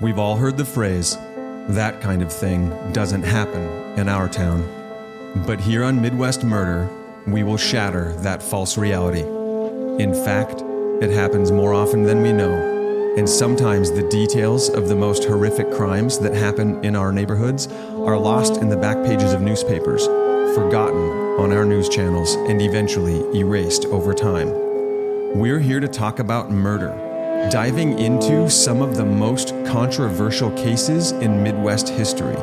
We've all heard the phrase, that kind of thing doesn't happen in our town. But here on Midwest Murder, we will shatter that false reality. In fact, it happens more often than we know. And sometimes the details of the most horrific crimes that happen in our neighborhoods are lost in the back pages of newspapers, forgotten on our news channels, and eventually erased over time. We're here to talk about murder, diving into some of the most controversial cases in Midwest history.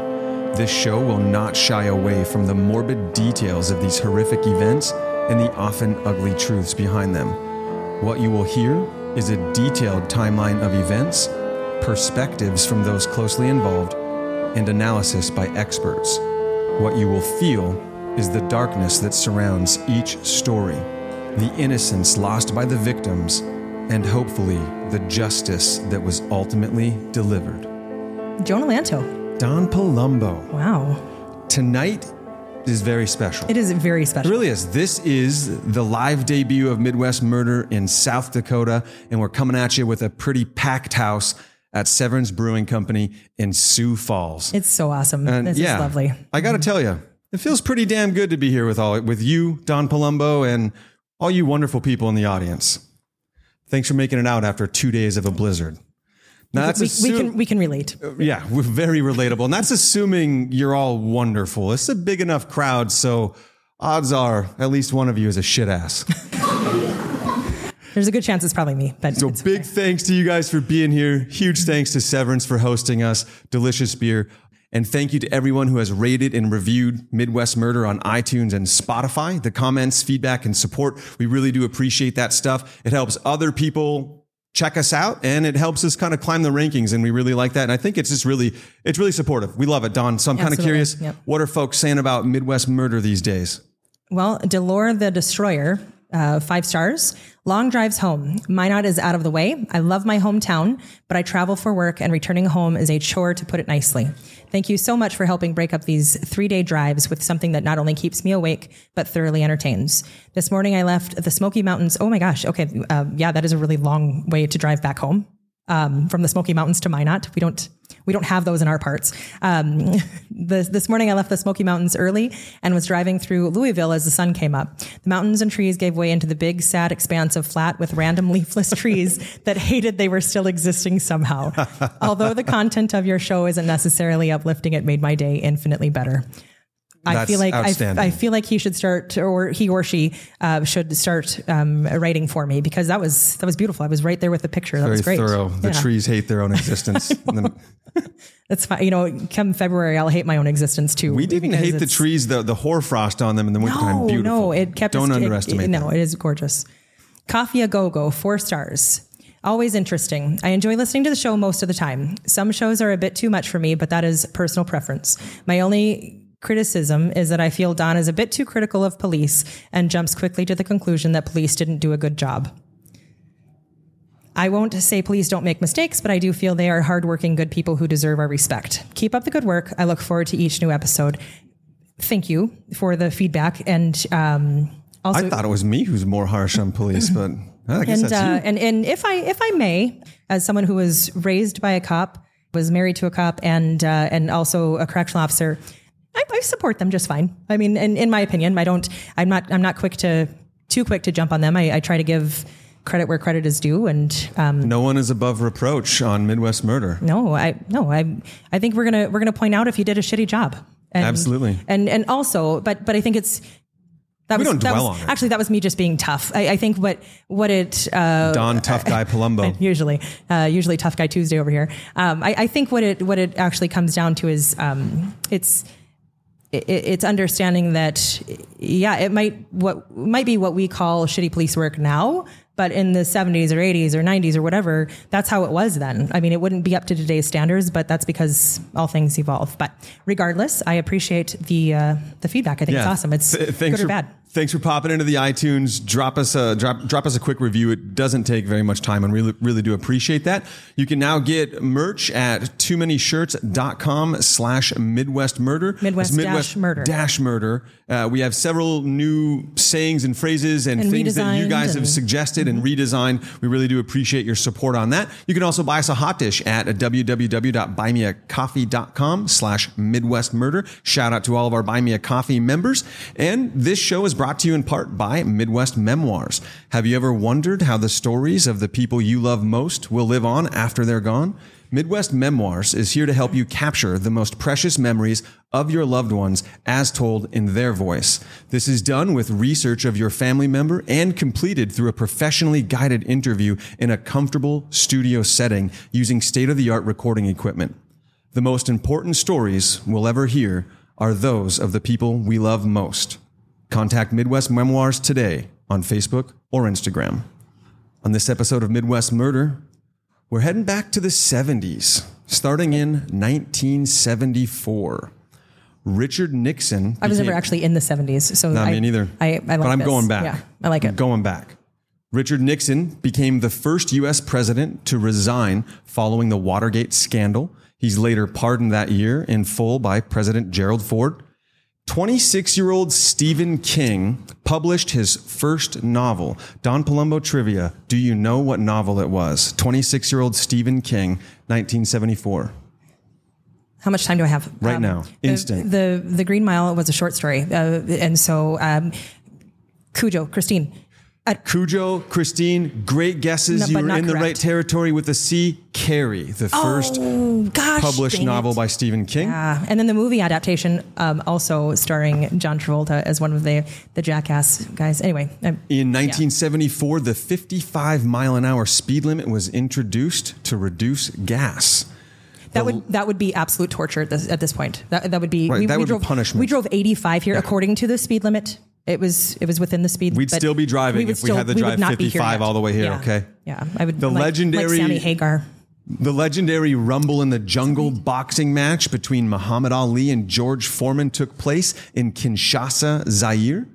This show will not shy away from the morbid details of these horrific events and the often ugly truths behind them. What you will hear is a detailed timeline of events, perspectives from those closely involved, and analysis by experts. What you will feel is the darkness that surrounds each story, the innocence lost by the victims, and hopefully the justice that was ultimately delivered. Jonah Lanto. Don Palumbo. Wow. Tonight is very special. It is very special. It really is. This is the live debut of Midwest Murder in South Dakota, and we're coming at you with a pretty packed house at Severance Brewing Company in Sioux Falls. It's so awesome. And this yeah, is lovely. I got to mm-hmm. tell you, it feels pretty damn good to be here with all with you, Don Palumbo, and all you wonderful people in the audience. Thanks for making it out after two days of a blizzard. Now that's We, we can we can relate. yeah, we're very relatable. And that's assuming you're all wonderful. It's a big enough crowd, so odds are at least one of you is a shit ass. There's a good chance it's probably me, but So big thanks to you guys for being here. Huge thanks to Severance for hosting us. Delicious beer. And thank you to everyone who has rated and reviewed Midwest Murder on iTunes and Spotify. The comments, feedback, and support, we really do appreciate that stuff. It helps other people check us out and it helps us kind of climb the rankings and we really like that and i think it's just really it's really supportive we love it don so i'm kind of curious Yep. what are folks saying about midwest murder these days Well, Delore the Destroyer, uh, five stars. Long drives home. Minot is out of the way. I love my hometown, but I travel for work and returning home is a chore to put it nicely. Thank you so much for helping break up these three day drives with something that not only keeps me awake, but thoroughly entertains. This morning I left the Smoky Mountains. Oh my gosh. Okay. Uh, yeah, that is a really long way to drive back home. Um, from the Smoky Mountains to Minot. We don't we don't have those in our parts. Um, this, this morning I left the Smoky Mountains early and was driving through Louisville as the sun came up. The mountains and trees gave way into the big, sad expanse of flat with random leafless trees that hated they were still existing somehow. Although the content of your show isn't necessarily uplifting, it made my day infinitely better. I feel like I. I feel like he should start, or he or she uh, should start um, writing for me because that was that was beautiful. I was right there with the picture. That very was great. thorough the Yeah. trees hate their own existence That's fine. You know, come February, I'll hate my own existence too. we didn't hate the trees the, the hoarfrost on them in the wintertime No, beautiful no, it kept. don't us- underestimate it- that. no, it is gorgeous. Coffee a go go, four stars. Always interesting. I enjoy listening to the show most of the time. Some shows are a bit too much for me, but that is personal preference. My only criticism is that I feel Don is a bit too critical of police and jumps quickly to the conclusion that police didn't do a good job. I won't say police don't make mistakes, but I do feel they are hardworking, good people who deserve our respect. Keep up the good work. I look forward to each new episode. Thank you for the feedback and um, also I thought it was me who's more harsh on police, but I guess and that's uh, you. and and if I if I may, as someone who was raised by a cop, was married to a cop, and uh, and also a correctional officer, I, I support them just fine. I mean, in, in my opinion, I don't. I'm not. I'm not quick to too quick to jump on them. I, I try to give credit where credit is due, and um, No one is above reproach on Midwest murder. no, I no, I I think we're gonna we're gonna point out if you did a shitty job. And, Absolutely. And and also, but but I think it's. That We was, don't that dwell was, on it. Actually, that was me just being tough. I, I think what what it uh, Don Tough Guy Palumbo. usually uh, usually tough guy Tuesday over here. Um, I, I think what it what it actually comes down to is um, it's it, it's understanding that yeah it might what might be what we call shitty police work now but in the 70s or 80s or 90s or whatever that's how it was then. I mean it wouldn't be up to today's standards but that's because all things evolve. But regardless i appreciate the uh, the feedback. I think it's awesome. It's Th- good thanks or for, bad Thanks for popping into the iTunes. Drop us a drop, drop us a quick review. It doesn't take very much time and really really do appreciate that. You can now get merch at too many shirts.com slash Midwest Murder. Midwest It's dash murder. Dash murder. Uh, we have several new sayings and phrases and, And things that you guys have suggested and redesigned. We really do appreciate your support on that. You can also buy us a hot dish at www.buymeacoffee.com slash Midwest Murder. Shout out to all of our Buy Me a Coffee members. And this show is brought to you in part by Midwest Memoirs. Have you ever wondered how the stories of the people you love most will live on after they're gone? Midwest Memoirs is here to help you capture the most precious memories of your loved ones as told in their voice. This is done with research of your family member and completed through a professionally guided interview in a comfortable studio setting using state of the art recording equipment. The most important stories we'll ever hear are those of the people we love most. Contact Midwest Memoirs today on Facebook or Instagram. On this episode of Midwest Murder, we're heading back to the 70s, starting in 1974. Richard Nixon. I was never actually in the 70s, so Not I, me neither. I, I like but I'm this. going back. Yeah, I like I'm it. going back. Richard Nixon became the first U.S. president to resign following the Watergate scandal. He's later pardoned that year in full by President Gerald Ford. 26 year old Stephen King published his first novel, Don Palumbo Trivia. Do you know what novel it was? 26 year old Stephen King, 1974. How much time do I have? Right now. the- Instant. The, the Green Mile was a short story, uh, and so um, Cujo, Christine. Cujo, Christine, great guesses. No, you were in the right territory with the C. Carrie, the first oh gosh, published novel it. by Stephen King. Yeah, and then the movie adaptation, um, also starring John Travolta as one of the the jackass guys. Anyway, um, In 1974, the 55 mile an hour speed limit was introduced to reduce gas. that would that would be absolute torture at this, at this point. That, that would be Right, that would be drove punishment. We drove 85 here according to the speed limit. It was it was within the speed. We'd still be driving would if we had to drive not be here 55 all the way here, Yeah. okay? Yeah, I would. The like, legendary- like Sammy Hagar. The legendary Rumble in the Jungle boxing match between Muhammad Ali and George Foreman took place in Kinshasa, Zaire.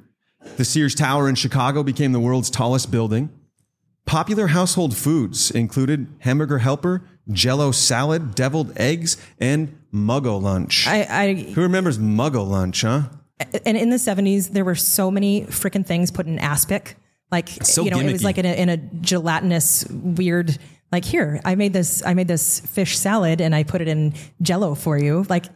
The Sears Tower in Chicago became the world's tallest building. Popular household foods included hamburger helper, jello salad, deviled eggs, and Mug-O-Lunch. I, I Who remembers Mug-O-Lunch, huh? And in the 70s there were so many freaking things put in aspic. Like so you know it was like in a, in a gelatinous weird like here i made this i made this fish salad and i put it in jello for you. Like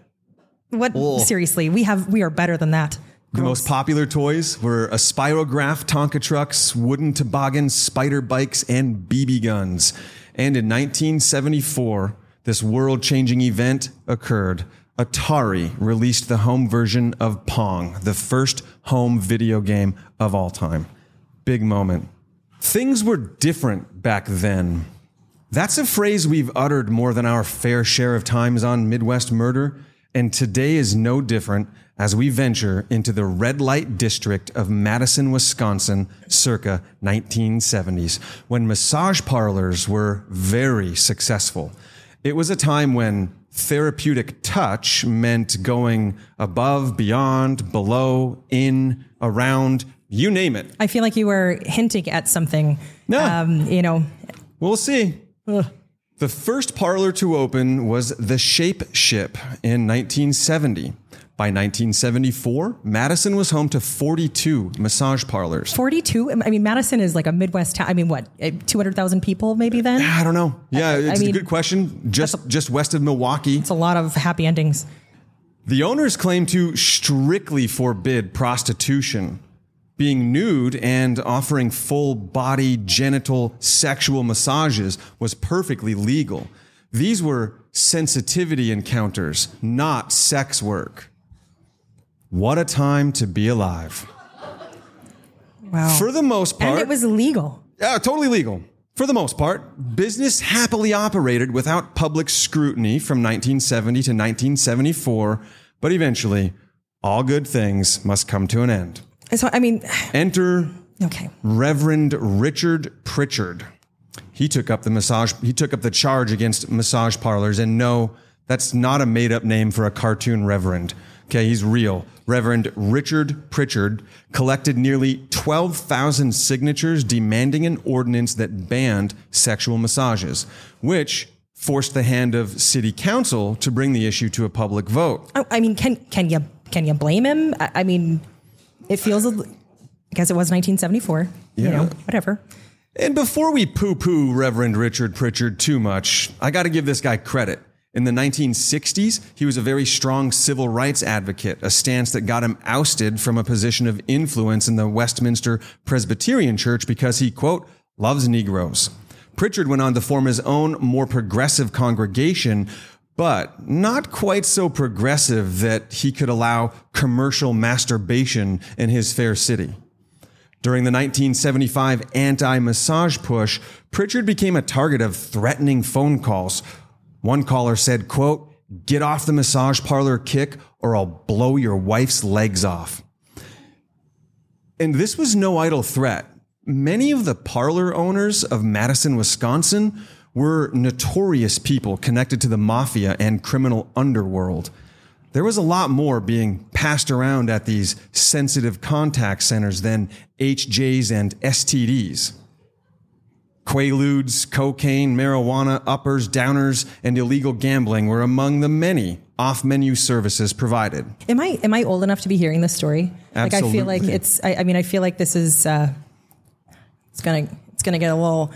what? Seriously we have we are better than that. The most popular toys were a spirograph, Tonka trucks, wooden toboggans, spider bikes, and BB guns. And in 1974, this world changing event occurred. Atari released the home version of Pong, the first home video game of all time. Big moment. Things were different back then. That's a phrase we've uttered more than our fair share of times on Midwest Murder, and today is no different as we venture into the red light district of Madison, Wisconsin, circa 1970s, when massage parlors were very successful. It was a time when therapeutic touch meant going above, beyond, below, in, around, you name it. i feel like you were hinting at something Yeah. um, you know We'll see. The first parlor to open was the Shape Ship in 1970. By 1974, Madison was home to 42 massage parlors. 42 i mean madison is like a midwest town i mean what eh, 200000 people maybe then I don't know. Yeah, it's mean, a good question. Just just west of Milwaukee. it's a lot of happy endings The owners claim to strictly forbid prostitution. Being nude and offering full body genital sexual massages was perfectly legal. These were sensitivity encounters, not sex work. What a time to be alive. wow For the most part, and it was legal yeah, totally legal. For the most part, business happily operated without public scrutiny from 1970 to 1974, but eventually, all good things must come to an end. so i mean Enter okay Reverend Richard Pritchard. He took up the massage he took up the charge against massage parlors and no, that's not a made up name for a cartoon reverend. Okay, he's real. Reverend Richard Pritchard collected nearly 12,000 signatures demanding an ordinance that banned sexual massages, which forced the hand of city council to bring the issue to a public vote. Oh, I mean, can can you can you blame him? I, I mean, it feels because it was 1974. You Yeah. know, whatever. And before we poo poo Reverend Richard Pritchard too much, I got to give this guy credit. In the 1960s, he was a very strong civil rights advocate, a stance that got him ousted from a position of influence in the Westminster Presbyterian Church because he, quote, loves Negroes. Pritchard went on to form his own more progressive congregation, but not quite so progressive that he could allow commercial masturbation in his fair city. During the 1975 anti massage push, Pritchard became a target of threatening phone calls. One caller said, quote, get off the massage parlor kick or I'll blow your wife's legs off. And this was no idle threat. Many of the parlor owners of Madison, Wisconsin were notorious people connected to the mafia and criminal underworld. There was a lot more being passed around at these sensitive contact centers than HJs and STDs. Quaaludes, cocaine, marijuana, uppers, downers, and illegal gambling were among the many off-menu services provided. Am I am I old enough to be hearing this story? Like I feel like it's. I, I mean, I feel like this is. Uh, it's gonna it's gonna get a little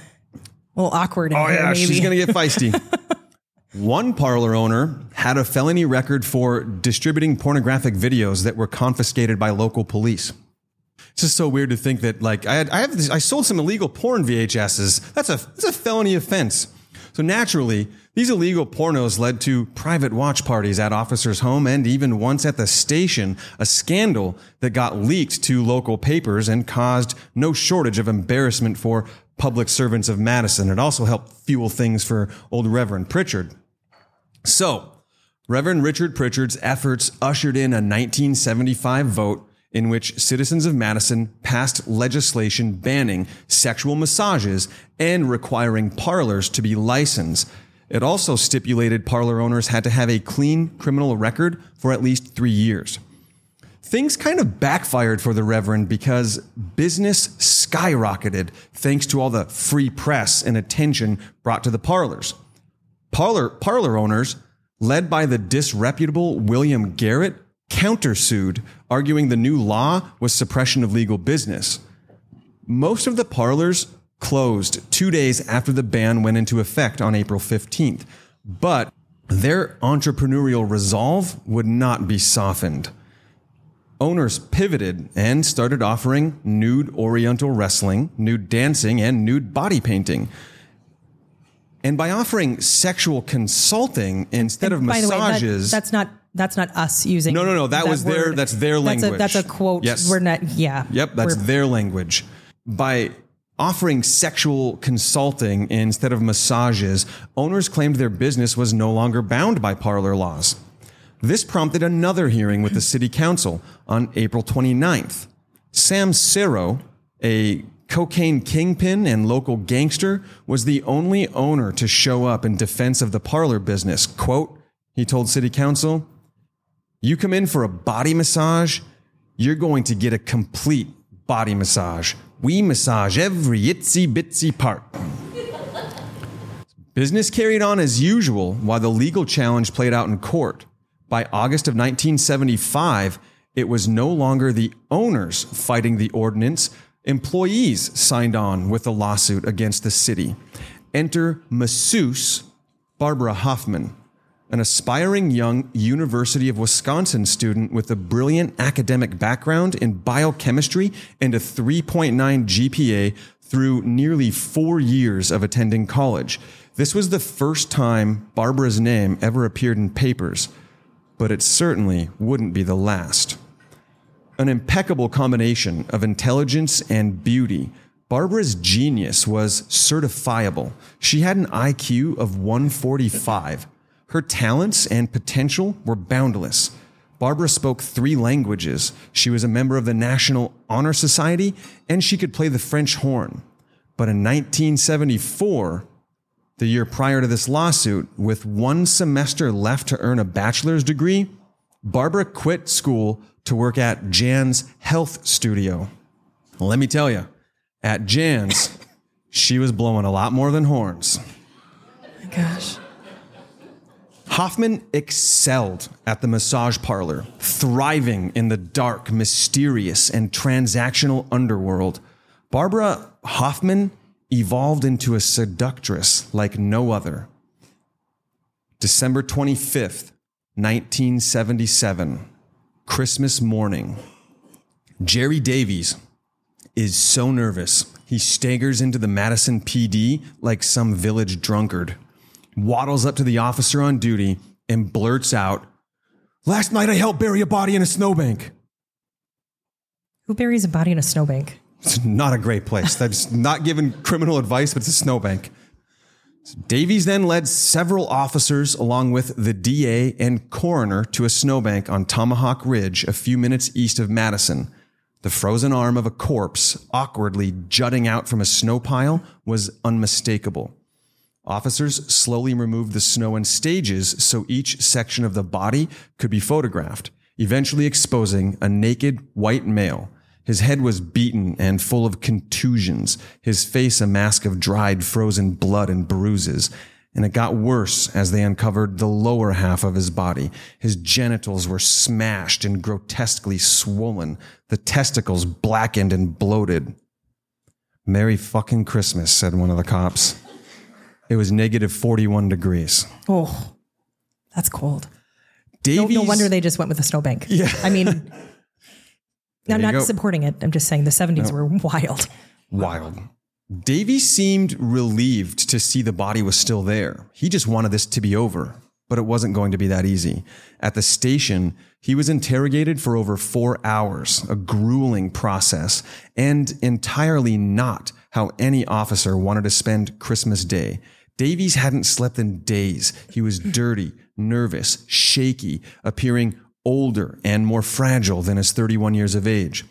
a little awkward. Oh here, yeah, maybe. she's gonna get feisty. One parlor owner had a felony record for distributing pornographic videos that were confiscated by local police. It's just so weird to think that like I had I have this, I sold some illegal porn VHSs. That's a that's a felony offense. So naturally, these illegal pornos led to private watch parties at officers' home and even once at the station, a scandal that got leaked to local papers and caused no shortage of embarrassment for public servants of Madison. It also helped fuel things for old Reverend Pritchard. So, Reverend Richard Pritchard's efforts ushered in a 1975 vote in which citizens of Madison passed legislation banning sexual massages and requiring parlors to be licensed. It also stipulated parlor owners had to have a clean criminal record for at least three years. Things kind of backfired for the Reverend because business skyrocketed thanks to all the free press and attention brought to the parlors. Parlor, parlor owners, led by the disreputable William Garrett, countersued, arguing the new law was suppression of legal business. Most of the parlors closed two days after the ban went into effect on April 15th, but their entrepreneurial resolve would not be softened. Owners pivoted and started offering nude oriental wrestling, nude dancing, and nude body painting. And by offering sexual consulting instead of By the way, that- massages, that's not that's not us using. No, no, no, that was their- that's their That's a, language. that's a quote. Yes. We're not. Yeah. Yep, that's We're- their language. By offering sexual consulting instead of massages, owners claimed their business was no longer bound by parlor laws. This prompted another hearing with the city council on April 29th. Sam Ciro, a cocaine kingpin and local gangster, was the only owner to show up in defense of the parlor business. Quote, he told city council, you come in for a body massage, you're going to get a complete body massage. We massage every itsy bitsy part. Business carried on as usual while the legal challenge played out in court. By August of 1975, it was no longer the owners fighting the ordinance. Employees signed on with a lawsuit against the city. Enter masseuse Barbara Hoffman, an aspiring young University of Wisconsin student with a brilliant academic background in biochemistry and a 3.9 GPA through nearly four years of attending college. This was the first time Barbara's name ever appeared in papers, but it certainly wouldn't be the last. An impeccable combination of intelligence and beauty, Barbara's genius was certifiable. She had an IQ of 145. Her talents and potential were boundless. Barbara spoke three languages. She was a member of the National Honor Society and she could play the French horn. But in 1974, the year prior to this lawsuit, with one semester left to earn a bachelor's degree, Barbara quit school to work at Jan's Health Studio. Let me tell you, at Jan's, she was blowing a lot more than horns. My Gosh. Hoffman excelled at the massage parlor, thriving in the dark, mysterious, and transactional underworld. Barbara Hoffman evolved into a seductress like no other. December 25th, 1977, Christmas morning. Jerry Davies is so nervous, he staggers into the Madison PD like some village drunkard waddles up to the officer on duty and blurts out, Last night I helped bury a body in a snowbank. Who buries a body in a snowbank? It's not a great place. That's not given criminal advice, but it's a snowbank. Davies then led several officers, along with the DA and coroner, to a snowbank on Tomahawk Ridge, a few minutes east of Madison. The frozen arm of a corpse, awkwardly jutting out from a snow pile, was unmistakable. Officers slowly removed the snow in stages so each section of the body could be photographed, eventually exposing a naked white male. His head was beaten and full of contusions, his face a mask of dried, frozen blood and bruises. And it got worse as they uncovered the lower half of his body. His genitals were smashed and grotesquely swollen, the testicles blackened and bloated. Merry fucking Christmas, said one of the cops. It was negative 41 degrees. Oh, that's cold. No, Davies, no wonder they just went with a snowbank. Yeah. I mean, I'm not go. supporting it. I'm just saying the 70s were wild. wild. Davy seemed relieved to see the body was still there. He just wanted this to be over, but it wasn't going to be that easy. At the station, he was interrogated for over four hours, a grueling process, and entirely not how any officer wanted to spend Christmas Day. Davies hadn't slept in days. He was dirty, nervous, shaky, appearing older and more fragile than his 31 years of age.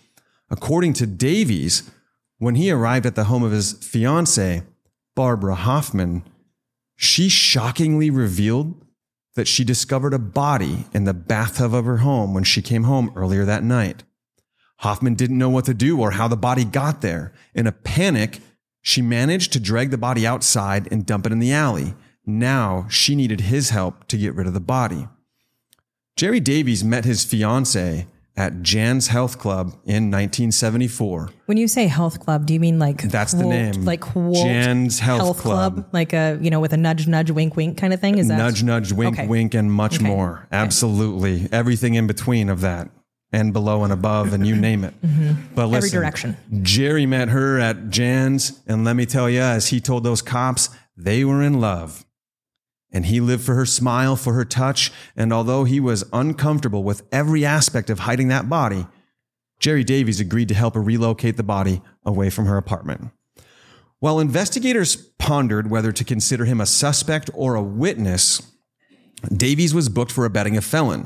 According to Davies, when he arrived at the home of his fiancee, Barbara Hoffman, she shockingly revealed that she discovered a body in the bathtub of her home when she came home earlier that night. Hoffman didn't know what to do or how the body got there. In a panic, she managed to drag the body outside and dump it in the alley. Now she needed his help to get rid of the body. Jerry Davies met his fiancee at Jan's Health Club in 1974. When you say health club, do you mean like That's the name. like Jan's Health Club. like a you know with a nudge, nudge, wink, wink kind of thing? Is that Nudge, nudge, wink, Okay. wink, and much Okay. more. Absolutely. Everything in between of that and below and above and you name it. But listen, Mm-hmm. Every direction. Jerry met her at Jan's, and let me tell you, as he told those cops, they were in love. And he lived for her smile, for her touch, and although he was uncomfortable with every aspect of hiding that body, Jerry Davies agreed to help her relocate the body away from her apartment. While investigators pondered whether to consider him a suspect or a witness, Davies was booked for abetting a felon.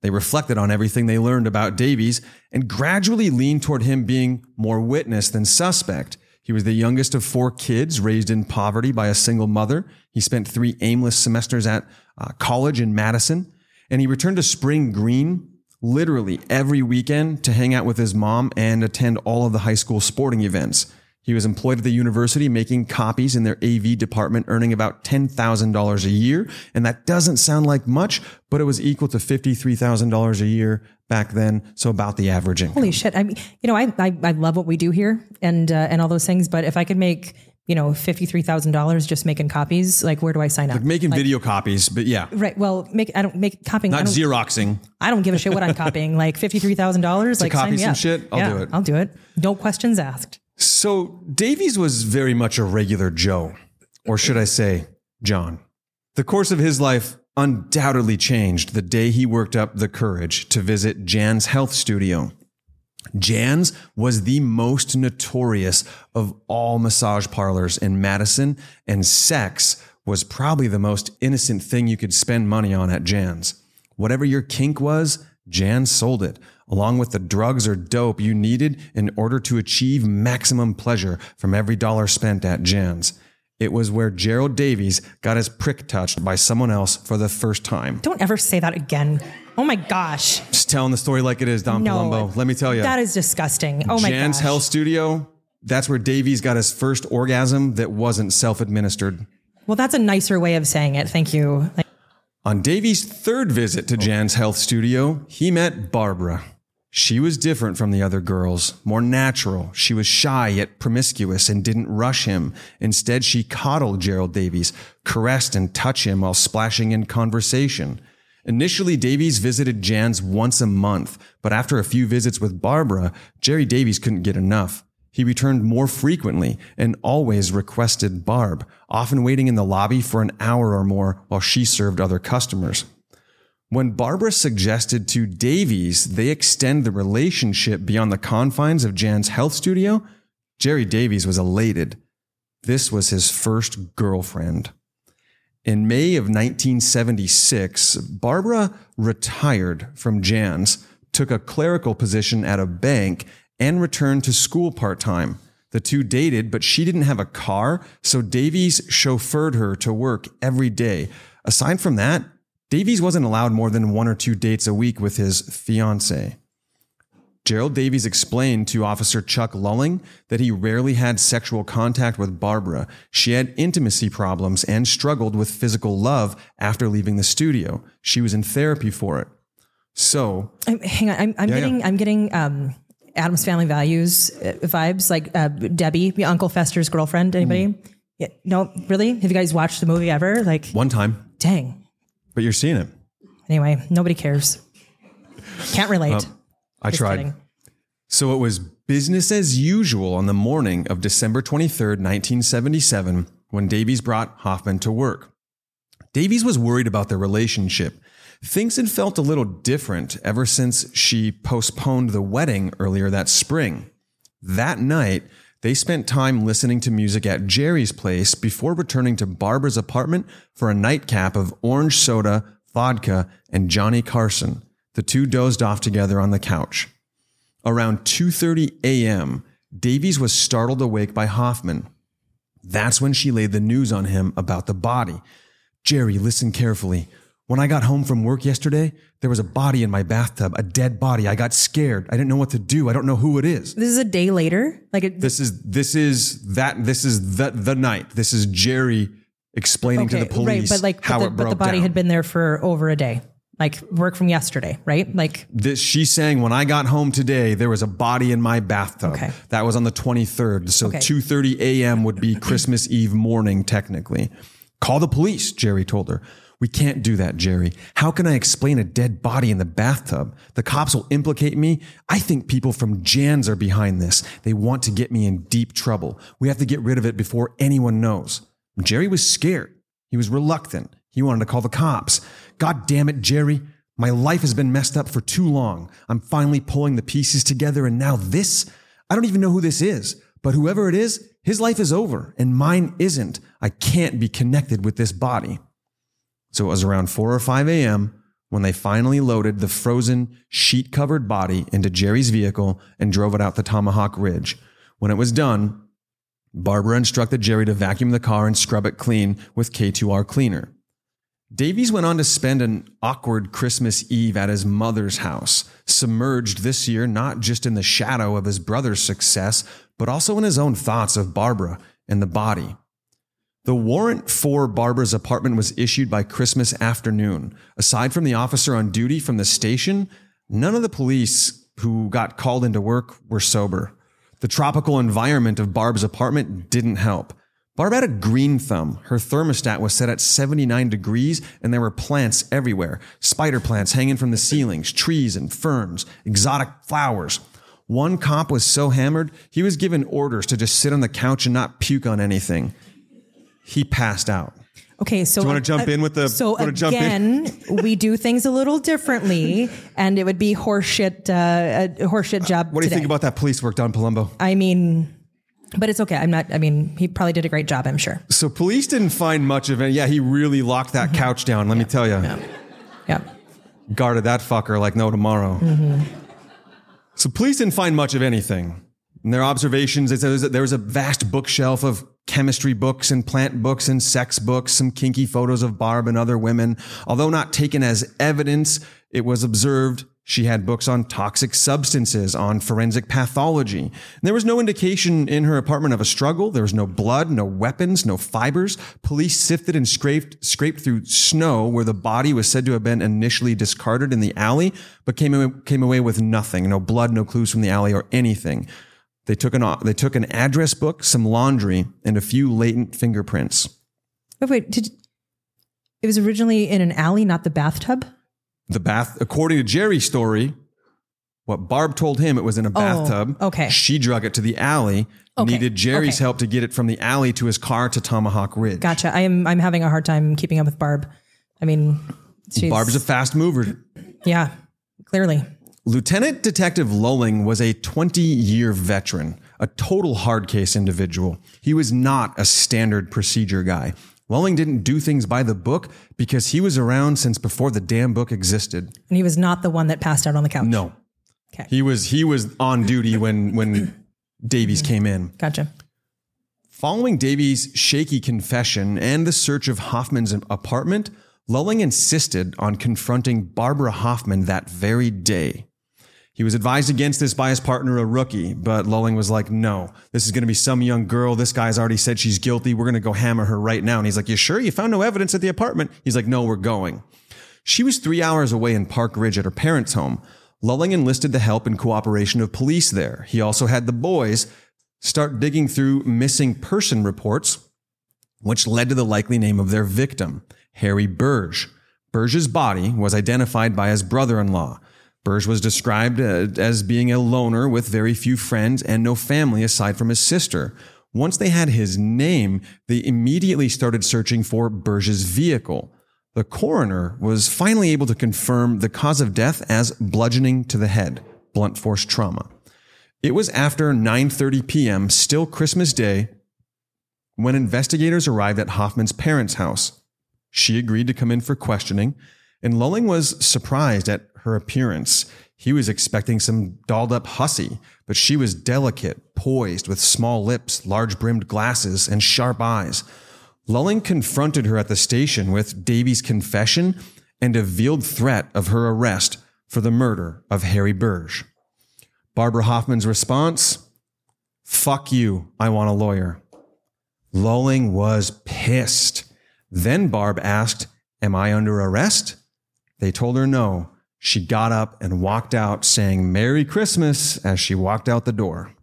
They reflected on everything they learned about Davies and gradually leaned toward him being more witness than suspect. He was the youngest of four kids raised in poverty by a single mother. He spent three aimless semesters at uh, college in Madison, and he returned to Spring Green literally every weekend to hang out with his mom and attend all of the high school sporting events. He was employed at the university making copies in their AV department, earning about $10,000 a year. And that doesn't sound like much, but it was equal to $53,000 a year back then. So about the average income. Holy shit! I mean, you know, I I, I love what we do here and uh, and all those things, but if I could make you know fifty three thousand dollars just making copies, like where do I sign up? Making video copies, but yeah, Right. Well, make I don't make copying. I not don't, Xeroxing. I don't give a shit what I'm copying. Like fifty three thousand dollars. Like copy some up. shit, I'll Yeah, do it. I'll do it. No questions asked. So Davies was very much a regular Joe, or should I say, John. The course of his life undoubtedly changed the day he worked up the courage to visit Jan's health studio. Jan's was the most notorious of all massage parlors in Madison, and sex was probably the most innocent thing you could spend money on at Jan's. Whatever your kink was, Jan sold it, along with the drugs or dope you needed in order to achieve maximum pleasure from every dollar spent at Jan's. It was where Gerald Davies got his prick touched by someone else for the first time. Don't ever say that again. Oh my gosh. Just telling the story like it is, Don No. Palumbo. Let me tell you. That is disgusting. Oh my gosh. Jan's gosh. Health Studio, that's where Davies got his first orgasm that wasn't self administered. Well, that's a nicer way of saying it. Thank you. Like, On Davies' third visit to Jan's Health Studio, he met Barbara. She was different from the other girls, more natural. She was shy yet promiscuous and didn't rush him. Instead, she coddled Gerald Davies, caressed and touched him while splashing in conversation. Initially, Davies visited Jan's once a month, but after a few visits with Barbara, Jerry Davies couldn't get enough. He returned more frequently and always requested Barb, often waiting in the lobby for an hour or more while she served other customers. When Barbara suggested to Davies they extend the relationship beyond the confines of Jan's health studio, Jerry Davies was elated. This was his first girlfriend. In May of 1976, Barbara retired from Jan's, took a clerical position at a bank, and returned to school part time. The two dated, but she didn't have a car, so Davies chauffeured her to work every day. Aside from that, Davies wasn't allowed more than one or two dates a week with his fiancee. Gerald Davies explained to Officer Chuck Lulling that he rarely had sexual contact with Barbara. She had intimacy problems and struggled with physical love after leaving the studio. She was in therapy for it. So, I'm- hang on. I'm, I'm Yeah, yeah. getting, I'm getting, um, Addams Family Values uh, vibes, like uh, Debbie, Uncle Fester's girlfriend. Anybody? Mm. Yeah, no, really? Have you guys watched the movie ever? Like, one time, dang. But you're seeing it. Anyway, nobody cares. Can't relate. I Just tried. kidding. So it was business as usual on the morning of December 23rd, 1977, when Davies brought Hoffman to work. Davies was worried about their relationship. Things had felt a little different ever since she postponed the wedding earlier that spring. That night, they spent time listening to music at Jerry's place before returning to Barbara's apartment for a nightcap of orange soda, vodka, and Johnny Carson. The two dozed off together on the couch. Around 2:30 a.m., Davies was startled awake by Hoffman. That's when she laid the news on him about the body. Jerry, listen carefully. When I got home from work yesterday, there was a body in my bathtub, a dead body. I got scared. I didn't know what to do. I don't know who it is. This is a day later. Like, it, This is this is that this is the the night. This is Jerry explaining to the police right? But like, how but, it the, but the body down. had been there for over a day. Like work from yesterday, right? Like, This, she's saying when I got home today, there was a body in my bathtub. Okay. That was on the 23rd. So Okay. 2:30 a.m. would be Christmas Eve morning technically. Call the police, Jerry told her. We can't do that, Jerry. How can I explain a dead body in the bathtub? The cops will implicate me. I think people from Jan's are behind this. They want to get me in deep trouble. We have to get rid of it before anyone knows. Jerry was scared. He was reluctant. He wanted to call the cops. God damn it, Jerry. My life has been messed up for too long. I'm finally pulling the pieces together, and now this? I don't even know who this is, but whoever it is, his life is over, and mine isn't. I can't be connected with this body. So it was around 4 or 5 a.m. when they finally loaded the frozen, sheet covered body into Jerry's vehicle and drove it out the Tomahawk Ridge. When it was done, Barbara instructed Jerry to vacuum the car and scrub it clean with K2R cleaner. Davies went on to spend an awkward Christmas Eve at his mother's house, submerged this year not just in the shadow of his brother's success, but also in his own thoughts of Barbara and the body. The warrant for Barbara's apartment was issued by Christmas afternoon. Aside from the officer on duty from the station, none of the police who got called into work were sober. The tropical environment of Barb's apartment didn't help. Barb had a green thumb. Her thermostat was set at 79 degrees and there were plants everywhere. Spider plants hanging from the ceilings, trees and ferns, exotic flowers. One cop was so hammered, he was given orders to just sit on the couch and not puke on anything. He passed out. okay, so you wanna jump in with the- So wanna jump in? again, we do things a little differently, and it would be horseshit, uh, a horseshit job. What do you today. think about that police work, Don Palumbo? I mean, but it's okay. I'm not. I mean, he probably did a great job. I'm sure. So police didn't find much of it. Yeah, he really locked that couch down. Let me tell you, Yeah. guarded that fucker like no tomorrow. So police didn't find much of anything. In their observations, they said there was a vast bookshelf of chemistry books and plant books and sex books, some kinky photos of Barb and other women. Although not taken as evidence, It was observed she had books on toxic substances, on forensic pathology. There was no indication in her apartment of a struggle. There was no blood, no weapons, no fibers. Police sifted and scraped, scraped through snow where the body was said to have been initially discarded in the alley, but came came away with nothing. No blood, no clues from the alley or anything. They took an, they took an address book, some laundry, and a few latent fingerprints. Wait, wait, did it was originally in an alley, not the bathtub? The bath, according to Jerry's story, what Barb told him, it was in a oh, bathtub. Oh, okay. She drug it to the alley, Okay, needed Jerry's okay. help to get it from the alley to his car to Tomahawk Ridge. Gotcha. I am I'm having a hard time keeping up with Barb. I mean, she's Barb's a fast mover. yeah, clearly. Lieutenant Detective Lulling was a 20 year veteran, a total hard case individual. He was not a standard procedure guy. Lulling didn't do things by the book because he was around since before the damn book existed. And he was not the one that passed out on the couch. No. Okay. He was he was on duty when when Davies mm-hmm. came in. Gotcha. Following Davies' shaky confession and the search of Hoffman's apartment, Lulling insisted on confronting Barbara Hoffman that very day. He was advised against this by his partner, a rookie, but Lulling was like, no, this is going to be some young girl. This guy's already said she's guilty. We're going to go hammer her right now. And he's like, you sure? You found no evidence at the apartment? He's like, no, we're going. She was three hours away in Park Ridge at her parents' home. Lulling enlisted the help and cooperation of police there. He also had the boys start digging through missing person reports, which led to the likely name of their victim, Harry Burge. Burge's body was identified by his brother in law. Burge was described uh, as being a loner with very few friends and no family aside from his sister. Once they had his name, they immediately started searching for Burge's vehicle. The coroner was finally able to confirm the cause of death as bludgeoning to the head, blunt force trauma. It was after 9:30 p.m., still Christmas Day, when investigators arrived at Hoffman's parents' house. She agreed to come in for questioning, and Lulling was surprised at her appearance. He was expecting some dolled up hussy, but she was delicate, poised, with small lips, large brimmed glasses, and sharp eyes. Lulling confronted her at the station with Davy's confession and a veiled threat of her arrest for the murder of Harry Burge. Barbara Hoffman's response Fuck you, I want a lawyer. Lulling was pissed. Then Barb asked, Am I under arrest? They told her no. She got up and walked out, saying Merry Christmas as she walked out the door.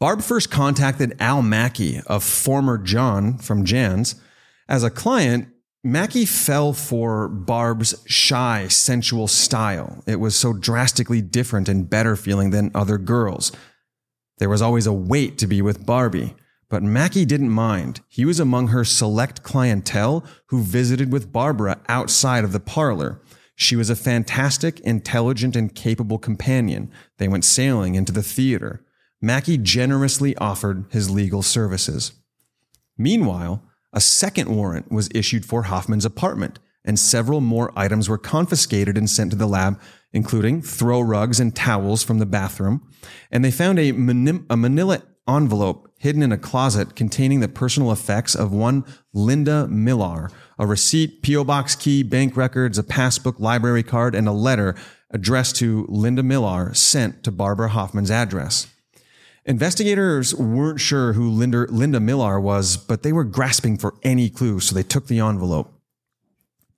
Barb first contacted Al Mackey, a former John from Jan's. As a client, Mackey fell for Barb's shy, sensual style. It was so drastically different and better feeling than other girls. There was always a wait to be with Barbie, but Mackey didn't mind. He was among her select clientele who visited with Barbara outside of the parlor. She was a fantastic, intelligent, and capable companion. They went sailing into the theater. Mackey generously offered his legal services. Meanwhile, a second warrant was issued for Hoffman's apartment, and several more items were confiscated and sent to the lab, including throw rugs and towels from the bathroom. And they found a, mani- a manila envelope hidden in a closet containing the personal effects of one Linda Millar, a receipt, P.O. box key, bank records, a passbook, library card, and a letter addressed to Linda Millar sent to Barbara Hoffman's address. Investigators weren't sure who Linda, Linda Millar was, but they were grasping for any clue, so they took the envelope.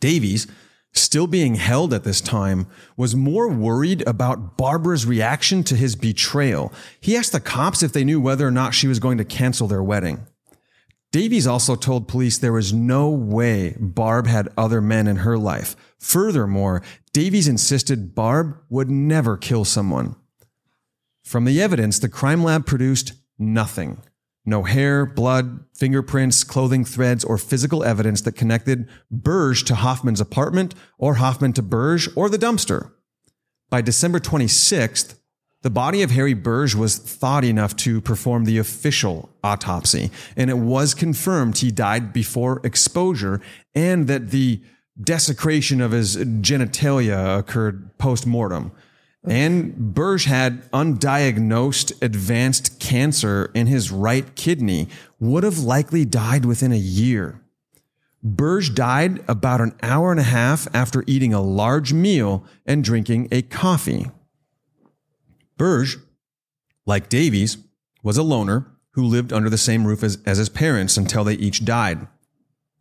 Davies, still being held at this time, was more worried about Barbara's reaction to his betrayal. He asked the cops if they knew whether or not she was going to cancel their wedding. Davies also told police there was no way Barb had other men in her life. Furthermore, Davies insisted Barb would never kill someone. From the evidence, the crime lab produced nothing. No hair, blood, fingerprints, clothing threads, or physical evidence that connected Burge to Hoffman's apartment or Hoffman to Burge or the dumpster. By December 26th, the body of Harry Burge was thawed enough to perform the official autopsy, and it was confirmed he died before exposure and that the desecration of his genitalia occurred post mortem. And Burge had undiagnosed advanced cancer in his right kidney, would have likely died within a year. Burge died about an hour and a half after eating a large meal and drinking a coffee. Burge, like Davies, was a loner who lived under the same roof as, as his parents until they each died.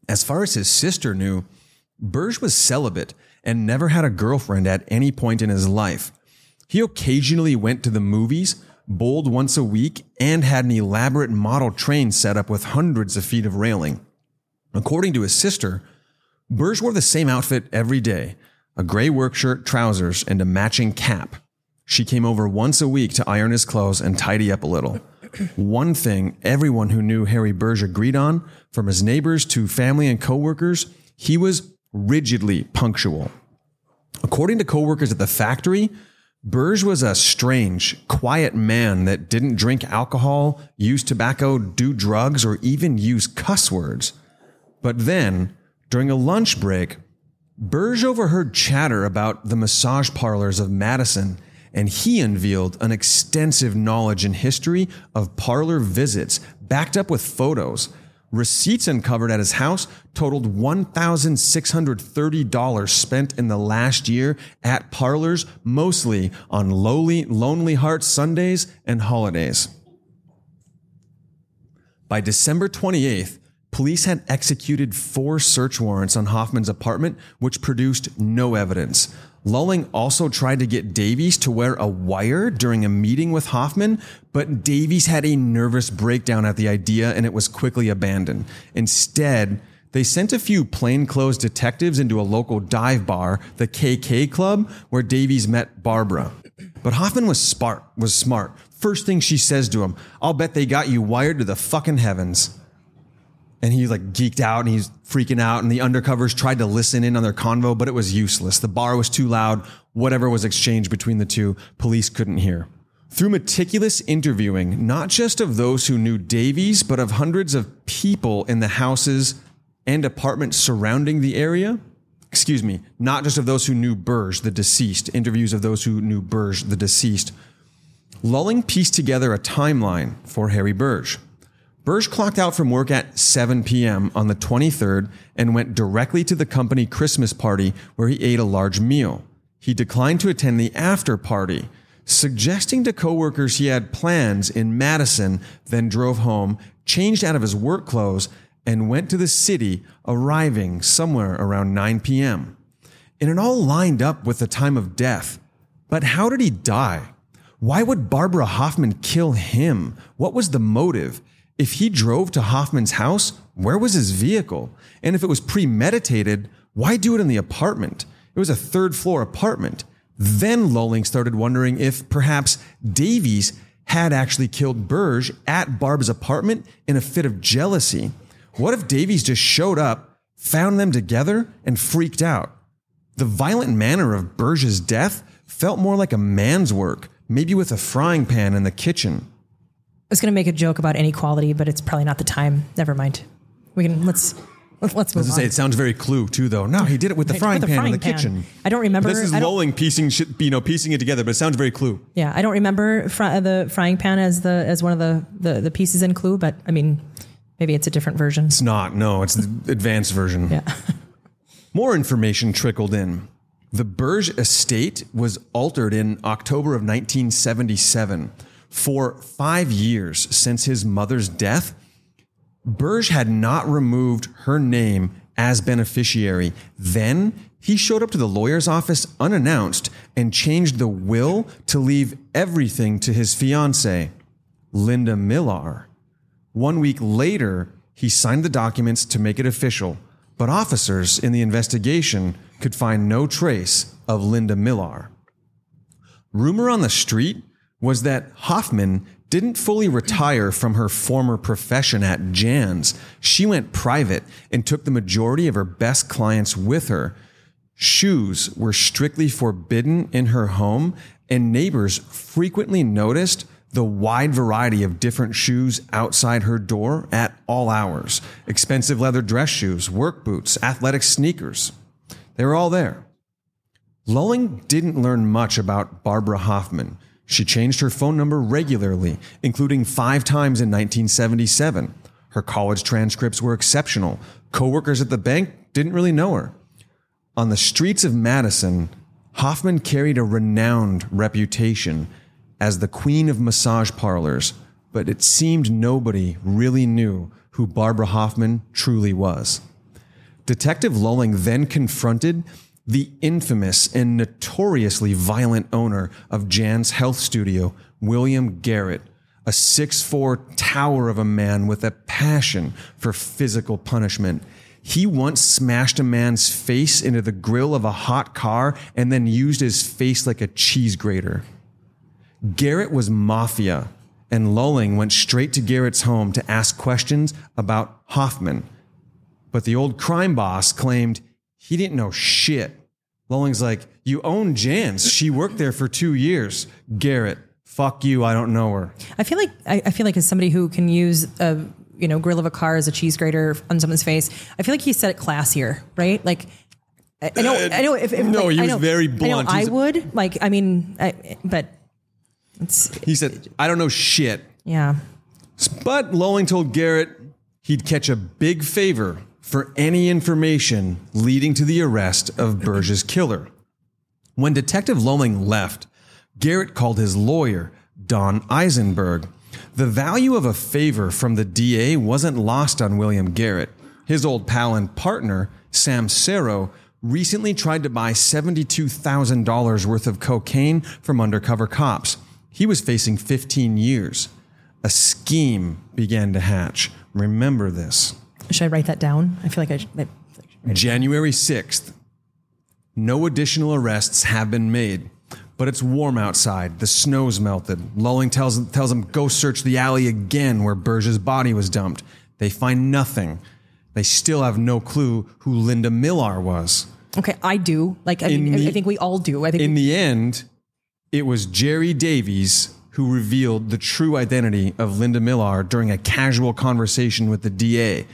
As far as his sister knew, Burge was celibate and never had a girlfriend at any point in his life. He occasionally went to the movies, bowled once a week, and had an elaborate model train set up with hundreds of feet of railing. According to his sister, Burge wore the same outfit every day a gray work shirt, trousers, and a matching cap. She came over once a week to iron his clothes and tidy up a little. One thing everyone who knew Harry Burge agreed on, from his neighbors to family and coworkers, he was rigidly punctual. According to coworkers at the factory, Burge was a strange, quiet man that didn't drink alcohol, use tobacco, do drugs, or even use cuss words. But then, during a lunch break, Burge overheard chatter about the massage parlors of Madison, and he unveiled an extensive knowledge and history of parlor visits, backed up with photos. Receipts uncovered at his house totaled $1,630 spent in the last year at parlors, mostly on lowly, Lonely Heart Sundays and holidays. By December 28th, police had executed four search warrants on Hoffman's apartment, which produced no evidence. Lulling also tried to get Davies to wear a wire during a meeting with Hoffman, but Davies had a nervous breakdown at the idea and it was quickly abandoned. Instead, they sent a few plainclothes detectives into a local dive bar, the KK Club, where Davies met Barbara. But Hoffman was smart, was smart. First thing she says to him, I'll bet they got you wired to the fucking heavens and he's like geeked out and he's freaking out. And the undercovers tried to listen in on their convo but it was useless. The bar was too loud. Whatever was exchanged between the two police couldn't hear. Through meticulous interviewing not just of those who knew davies but of hundreds of people in the houses and apartments surrounding the area excuse me not just of those who knew burge the deceased interviews of those who knew burge the deceased lulling pieced together a timeline for harry burge Burge clocked out from work at 7 p.m. on the 23rd and went directly to the company Christmas party where he ate a large meal. He declined to attend the after party, suggesting to coworkers he had plans in Madison, then drove home, changed out of his work clothes, and went to the city, arriving somewhere around 9 p.m. And it all lined up with the time of death. But how did he die? Why would Barbara Hoffman kill him? What was the motive? If he drove to Hoffman's house, where was his vehicle? And if it was premeditated, why do it in the apartment? It was a third floor apartment. Then Lulling started wondering if perhaps Davies had actually killed Burge at Barb's apartment in a fit of jealousy. What if Davies just showed up, found them together, and freaked out? The violent manner of Burge's death felt more like a man's work, maybe with a frying pan in the kitchen was going to make a joke about inequality, but it's probably not the time. Never mind. We can let's let's move on. Say, it sounds very clue too, though. No, he did it with the frying with pan frying in the pan. kitchen. I don't remember. This is lulling piecing, you know, piecing it together, but it sounds very clue. Yeah, I don't remember fr- uh, the frying pan as the as one of the, the the pieces in Clue, but I mean, maybe it's a different version. It's not. No, it's the advanced version. Yeah. More information trickled in. The Burge estate was altered in October of 1977 for five years since his mother's death, Burge had not removed her name as beneficiary. Then he showed up to the lawyer's office unannounced and changed the will to leave everything to his fiancee, Linda Millar. One week later, he signed the documents to make it official, but officers in the investigation could find no trace of Linda Millar. Rumor on the street was that Hoffman didn't fully retire from her former profession at Jan's. She went private and took the majority of her best clients with her. Shoes were strictly forbidden in her home, and neighbors frequently noticed the wide variety of different shoes outside her door at all hours expensive leather dress shoes, work boots, athletic sneakers. They were all there. Lulling didn't learn much about Barbara Hoffman. She changed her phone number regularly, including five times in 1977. Her college transcripts were exceptional. Coworkers at the bank didn't really know her. On the streets of Madison, Hoffman carried a renowned reputation as the queen of massage parlors, but it seemed nobody really knew who Barbara Hoffman truly was. Detective Lulling then confronted the infamous and notoriously violent owner of Jan's health studio, William Garrett, a 6'4 tower of a man with a passion for physical punishment. He once smashed a man's face into the grill of a hot car and then used his face like a cheese grater. Garrett was mafia, and Lulling went straight to Garrett's home to ask questions about Hoffman. But the old crime boss claimed he didn't know shit. Lulling's like, You own Jan's. She worked there for two years. Garrett, fuck you. I don't know her. I feel like I, I feel like as somebody who can use a you know grill of a car as a cheese grater on someone's face, I feel like he said it classier, right? Like. I I know. I know. If, if No, like, he I was know- very I know blunt. I would like. I mean, I, but it's He said, I don't know shit. yeah. But Lulling told Garrett he'd catch a big favor for any information leading to the arrest of Burge's killer. When Detective Lulling left, Garrett called his lawyer, Don Eisenberg. The value of a favor from the DA wasn't lost on William Garrett. His old pal and partner, Sam Cerro, recently tried to buy $72,000 worth of cocaine from undercover cops. He was facing 15 years. A scheme began to hatch. Remember this. Should I write that down? I feel like I should. I, January 6th. No additional arrests have been made, but it's warm outside. The snow's melted. Lulling tells, tells them go search the alley again where Burge's body was dumped. They find nothing. They still have no clue who Linda Millar was. okay, I do. Like I, mean, the- I think we all do. I think In the end, it was Jerry Davies who revealed the true identity of Linda Millar during a casual conversation with the DA.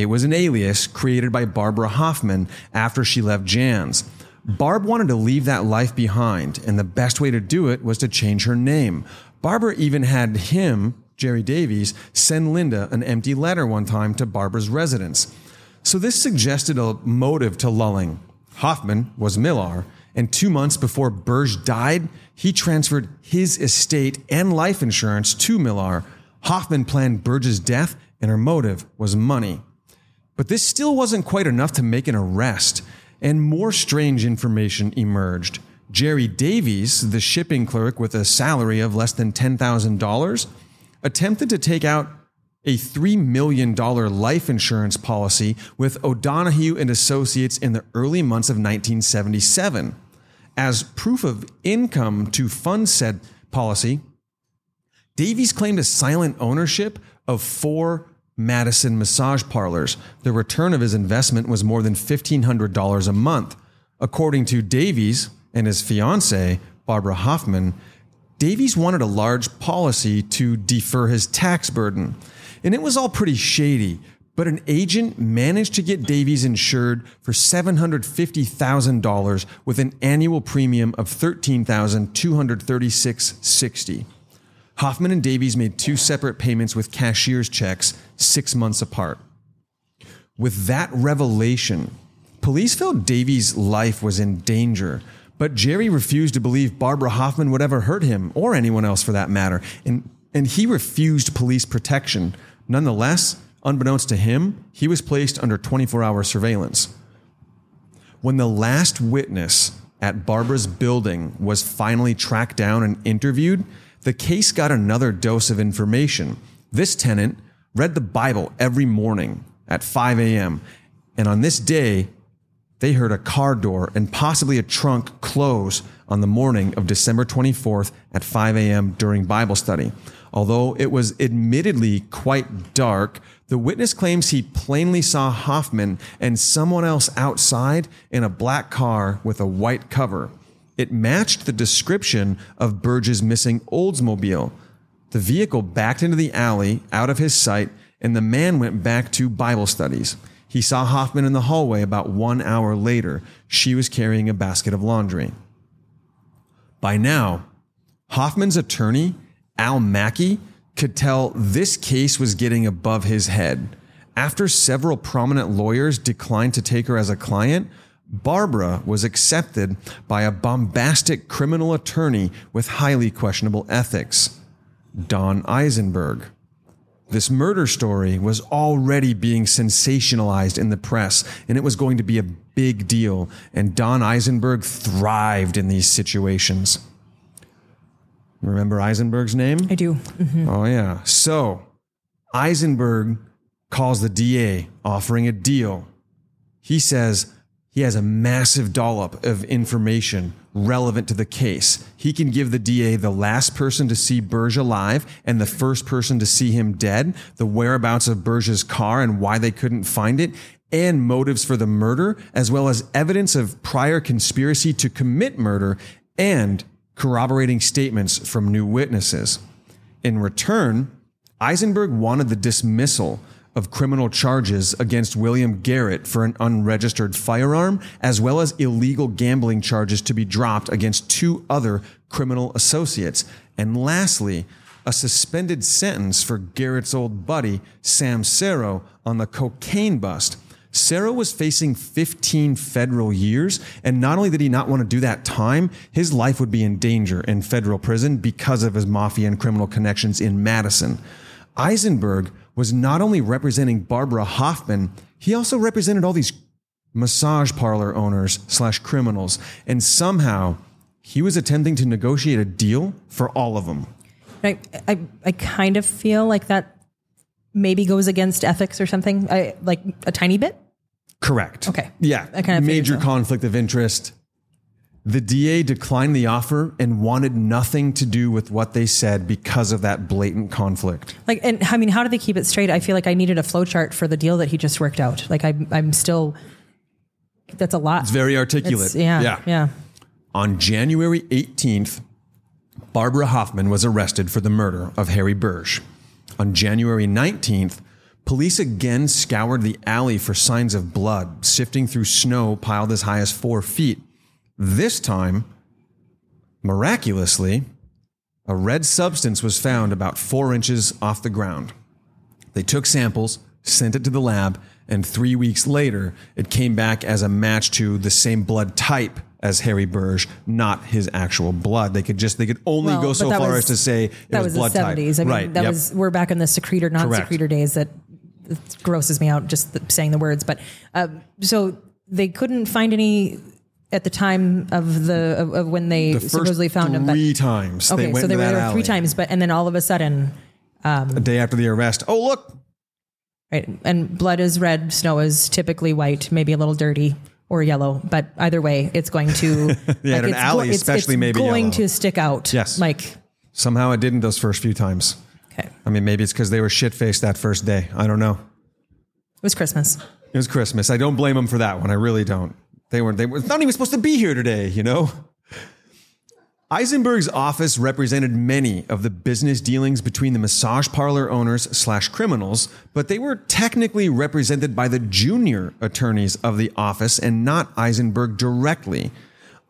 It was an alias created by Barbara Hoffman after she left Jan's. Barb wanted to leave that life behind, and the best way to do it was to change her name. Barbara even had him, Jerry Davies, send Linda an empty letter one time to Barbara's residence. So this suggested a motive to Lulling. Hoffman was Millar, and two months before Burge died, he transferred his estate and life insurance to Millar. Hoffman planned Burge's death, and her motive was money. But this still wasn't quite enough to make an arrest, and more strange information emerged. Jerry Davies, the shipping clerk with a salary of less than $10,000, attempted to take out a $3 million life insurance policy with O'Donohue and Associates in the early months of 1977. As proof of income to fund said policy, Davies claimed a silent ownership of four Madison massage parlors. The return of his investment was more than $1,500 a month. According to Davies and his fiancee, Barbara Hoffman, Davies wanted a large policy to defer his tax burden. And it was all pretty shady, but an agent managed to get Davies insured for $750,000 with an annual premium of $13,236.60. Hoffman and Davies made two separate payments with cashier's checks six months apart. With that revelation, police felt Davies' life was in danger, but Jerry refused to believe Barbara Hoffman would ever hurt him or anyone else for that matter, and, and he refused police protection. Nonetheless, unbeknownst to him, he was placed under 24 hour surveillance. When the last witness at Barbara's building was finally tracked down and interviewed, the case got another dose of information. This tenant read the Bible every morning at 5 a.m., and on this day, they heard a car door and possibly a trunk close on the morning of December 24th at 5 a.m. during Bible study. Although it was admittedly quite dark, the witness claims he plainly saw Hoffman and someone else outside in a black car with a white cover. It matched the description of Burge's missing Oldsmobile. The vehicle backed into the alley out of his sight, and the man went back to Bible studies. He saw Hoffman in the hallway about one hour later. She was carrying a basket of laundry. By now, Hoffman's attorney, Al Mackey, could tell this case was getting above his head. After several prominent lawyers declined to take her as a client, Barbara was accepted by a bombastic criminal attorney with highly questionable ethics, Don Eisenberg. This murder story was already being sensationalized in the press, and it was going to be a big deal. And Don Eisenberg thrived in these situations. Remember Eisenberg's name? I do. Mm-hmm. Oh, yeah. So Eisenberg calls the DA offering a deal. He says he has a massive dollop of information relevant to the case. He can give the DA the last person to see Burge alive and the first person to see him dead, the whereabouts of Burge's car and why they couldn't find it, and motives for the murder, as well as evidence of prior conspiracy to commit murder and corroborating statements from new witnesses. In return, Eisenberg wanted the dismissal of criminal charges against William Garrett for an unregistered firearm, as well as illegal gambling charges to be dropped against two other criminal associates. And lastly, a suspended sentence for Garrett's old buddy, Sam Cerro, on the cocaine bust. Cerro was facing 15 federal years, and not only did he not want to do that time, his life would be in danger in federal prison because of his mafia and criminal connections in Madison. Eisenberg was not only representing Barbara Hoffman, he also represented all these massage parlor owners slash criminals, and somehow he was attempting to negotiate a deal for all of them. I, I, I kind of feel like that maybe goes against ethics or something, I, like a tiny bit. Correct. Okay. Yeah. I kind of major so. conflict of interest. The DA declined the offer and wanted nothing to do with what they said because of that blatant conflict. Like, and I mean, how do they keep it straight? I feel like I needed a flow chart for the deal that he just worked out. Like, I, I'm still, that's a lot. It's very articulate. It's- yeah, yeah. Yeah. On January 18th, Barbara Hoffman was arrested for the murder of Harry Burge. On January 19th, police again scoured the alley for signs of blood, sifting through snow piled as high as four feet. This time, miraculously, a red substance was found about four inches off the ground. They took samples, sent it to the lab, and three weeks later, it came back as a match to the same blood type as Harry Burge, not his actual blood. They could just they could only Well, go so far was- as to say it That was, was, blood the type. 70s. I mean, right? that yep. was, we're back in the secretor, non secretor days that grosses me out just the, saying the words. But uh, so they couldn't find any at the time of the of, of when they the supposedly found him. Three times. they okay, so they were there three times, but and then all of a sudden, um, A day after the arrest. Oh look, right? And blood is red, snow is typically white, maybe a little dirty or yellow, but either way, it's going to Yeah, in an it's alley it's- especially it's maybe going yellow. to stick out. Yes. like somehow it didn't those first few times. okay, I mean, maybe it's because they were shit faced that first day. I don't know. It was Christmas. It was Christmas. I don't blame them for that one. I really don't. They weren't. they were not even supposed to be here today, you know? Eisenberg's office represented many of the business dealings between the massage parlor owners slash criminals, but they were technically represented by the junior attorneys of the office and not Eisenberg directly.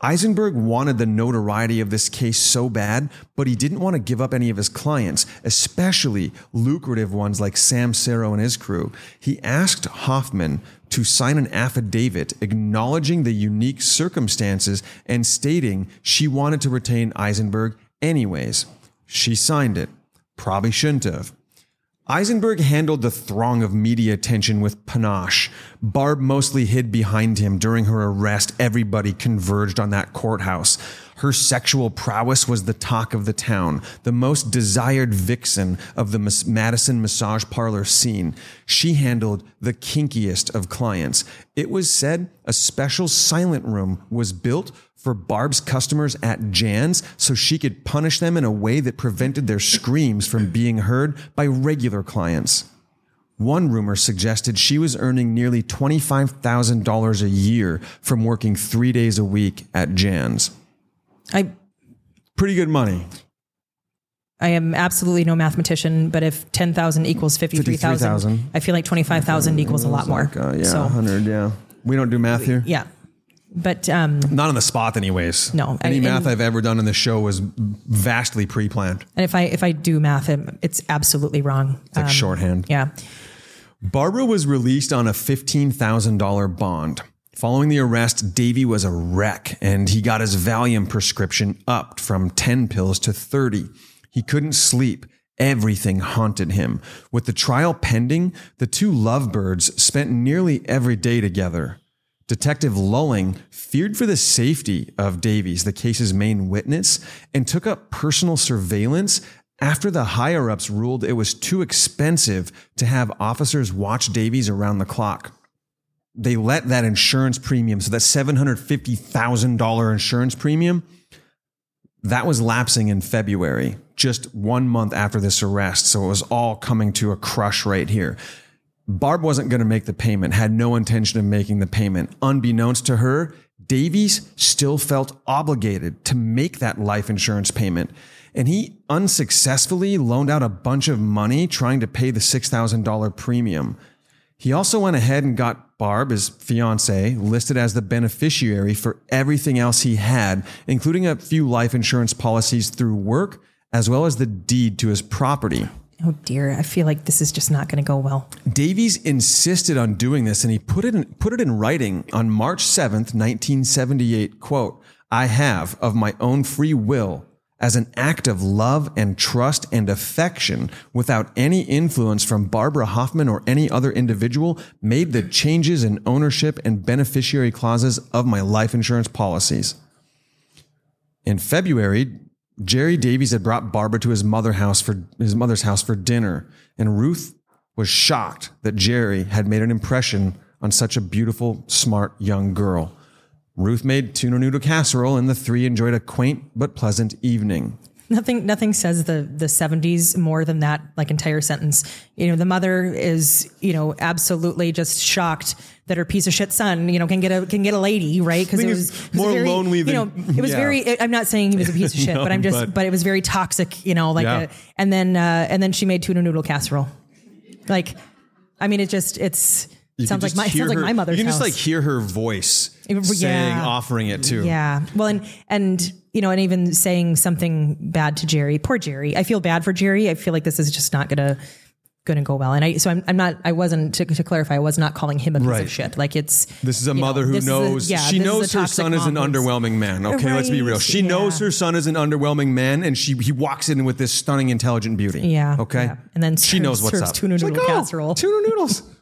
Eisenberg wanted the notoriety of this case so bad, but he didn't want to give up any of his clients, especially lucrative ones like Sam Cerro and his crew. He asked Hoffman to sign an affidavit acknowledging the unique circumstances and stating she wanted to retain Eisenberg anyways. She signed it. Probably shouldn't have. Eisenberg handled the throng of media attention with panache. Barb mostly hid behind him during her arrest. Everybody converged on that courthouse. Her sexual prowess was the talk of the town, the most desired vixen of the Madison massage parlor scene. She handled the kinkiest of clients. It was said a special silent room was built for Barb's customers at Jan's so she could punish them in a way that prevented their screams from being heard by regular clients. One rumor suggested she was earning nearly $25,000 a year from working three days a week at Jan's. I Pretty good money. I am absolutely no mathematician, but if 10,000 equals 53,000, 53,000. I feel like 25,000 equals a lot more. Uh, yeah, So, 100, yeah. We don't do math here. yeah. But um, Not on the spot, anyways. No, Any I- math I've ever done in the show was vastly pre planned. and if I if I do math, it's absolutely wrong. It's like Um, shorthand. Yeah. Barbara was released on a $15,000 bond. Following the arrest, Davy was a wreck and he got his Valium prescription upped from 10 pills to 30. He couldn't sleep. Everything haunted him. With the trial pending, the two lovebirds spent nearly every day together. Detective Lulling feared for the safety of Davies, the case's main witness, and took up personal surveillance after the higher ups ruled it was too expensive to have officers watch Davies around the clock. They let that insurance premium, so that $750,000 insurance premium, that was lapsing in February, just one month after this arrest. So it was all coming to a crush right here. Barb wasn't going to make the payment, had no intention of making the payment. Unbeknownst to her, Davies still felt obligated to make that life insurance payment. And he unsuccessfully loaned out a bunch of money trying to pay the $6,000 premium. He also went ahead and got Barb, his fiance, listed as the beneficiary for everything else he had, including a few life insurance policies through work, as well as the deed to his property. Oh dear, I feel like this is just not going to go well. Davies insisted on doing this and he put it in, put it in writing on March 7th, 1978, quote, I have of my own free will as an act of love and trust and affection without any influence from Barbara Hoffman or any other individual made the changes in ownership and beneficiary clauses of my life insurance policies. In February, Jerry Davies had brought Barbara to his mother house for his mother's house for dinner, and Ruth was shocked that Jerry had made an impression on such a beautiful, smart young girl. Ruth made tuna noodle casserole, and the three enjoyed a quaint but pleasant evening. Nothing, nothing says the the seventies more than that. Like entire sentence. You know, the mother is, you know, absolutely just shocked that her piece of shit son, you know, can get a can get a lady, right? Because it was, it was more very, lonely You know, it was yeah. very. I'm not saying he was a piece of shit, No, but I'm just. but- But, it was very toxic. You know, like. Yeah. A, and then uh, and then she made tuna noodle casserole. Like, I mean, it just it's You sounds like my sounds like my mother's You can house. just like hear her voice Yeah. saying, offering it too. Yeah. Well, and and you know, and even saying something bad to Jerry. Poor Jerry. I feel bad for Jerry. I feel like this is just not gonna gonna go well. And I so I'm, I'm not. I wasn't to, to clarify. I was not calling him a piece Right. of shit. Like it's. This is a you know, mother who is a- knows yeah, she knows her son is an underwhelming man. Okay, let's be real. Right, She knows her son is an underwhelming man, and she he walks in with this stunning, intelligent beauty. Yeah. Okay. yeah. And then she serves- knows what's serves up. Tuna noodle like, "Oh, casserole. Tuna noodles.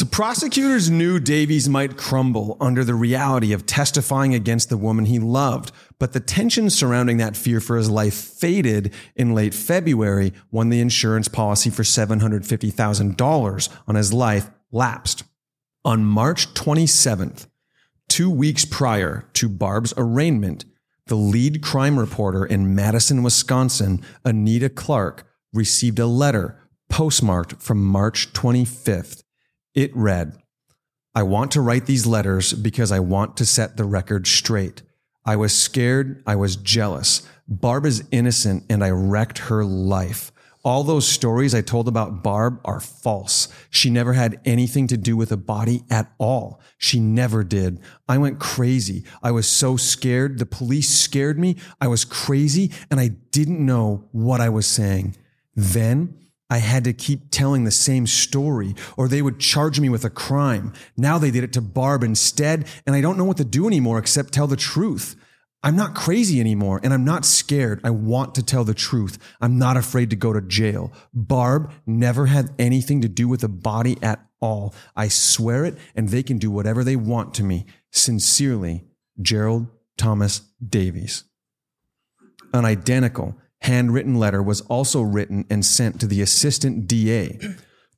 So prosecutors knew Davies might crumble under the reality of testifying against the woman he loved, but the tension surrounding that fear for his life faded in late February when the insurance policy for $750,000 on his life lapsed. On March 27th, two weeks prior to Barb's arraignment, the lead crime reporter in Madison, Wisconsin, Anita Clark, received a letter postmarked from March 25th. It read, I want to write these letters because I want to set the record straight. I was scared. I was jealous. Barb is innocent and I wrecked her life. All those stories I told about Barb are false. She never had anything to do with a body at all. She never did. I went crazy. I was so scared. The police scared me. I was crazy and I didn't know what I was saying. Then I had to keep telling the same story or they would charge me with a crime. Now they did it to Barb instead, and I don't know what to do anymore except tell the truth. I'm not crazy anymore and I'm not scared. I want to tell the truth. I'm not afraid to go to jail. Barb never had anything to do with the body at all. I swear it, and they can do whatever they want to me. Sincerely, Gerald Thomas Davies. An identical handwritten letter was also written and sent to the assistant DA.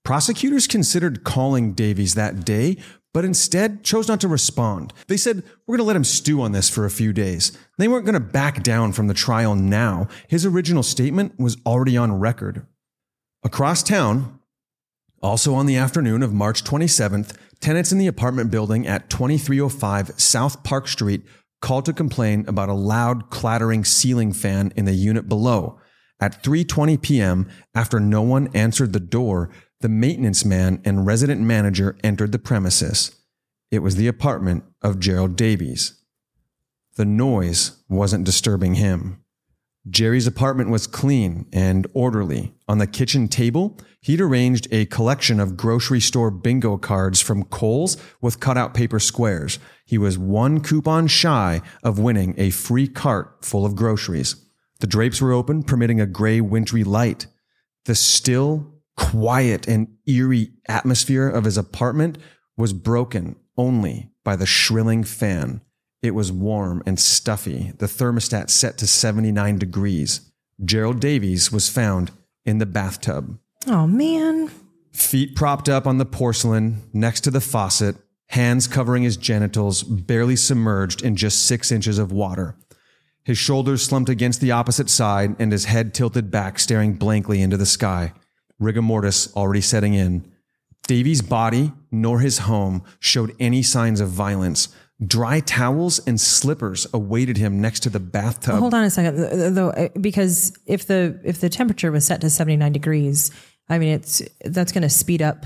Prosecutors considered calling Davies that day, but instead chose not to respond. They said, We're going to let him stew on this for a few days. They weren't going to back down from the trial now. His original statement was already on record. Across town, also on the afternoon of March 27th, tenants in the apartment building at 2305 South Park Street called to complain about a loud clattering ceiling fan in the unit below. At 3:20 p.m., after no one answered the door, the maintenance man and resident manager entered the premises. It was the apartment of Gerald Davies. The noise wasn't disturbing him. Jerry's apartment was clean and orderly. On the kitchen table, he'd arranged a collection of grocery store bingo cards from Kohl's with cutout paper squares. He was one coupon shy of winning a free cart full of groceries. The drapes were open, permitting a gray, wintry light. The still, quiet, and eerie atmosphere of his apartment was broken only by the shrilling fan. It was warm and stuffy, the thermostat set to 79 degrees. Gerald Davies was found in the bathtub. Oh, man. Feet propped up on the porcelain next to the faucet, hands covering his genitals, barely submerged in just six inches of water. His shoulders slumped against the opposite side and his head tilted back, staring blankly into the sky. Rigor mortis already setting in. Davies' body nor his home showed any signs of violence. Dry towels and slippers awaited him next to the bathtub. Hold on a second, though, uh, because if the if the temperature was set to seventy nine degrees, I mean, it's that's going to speed up.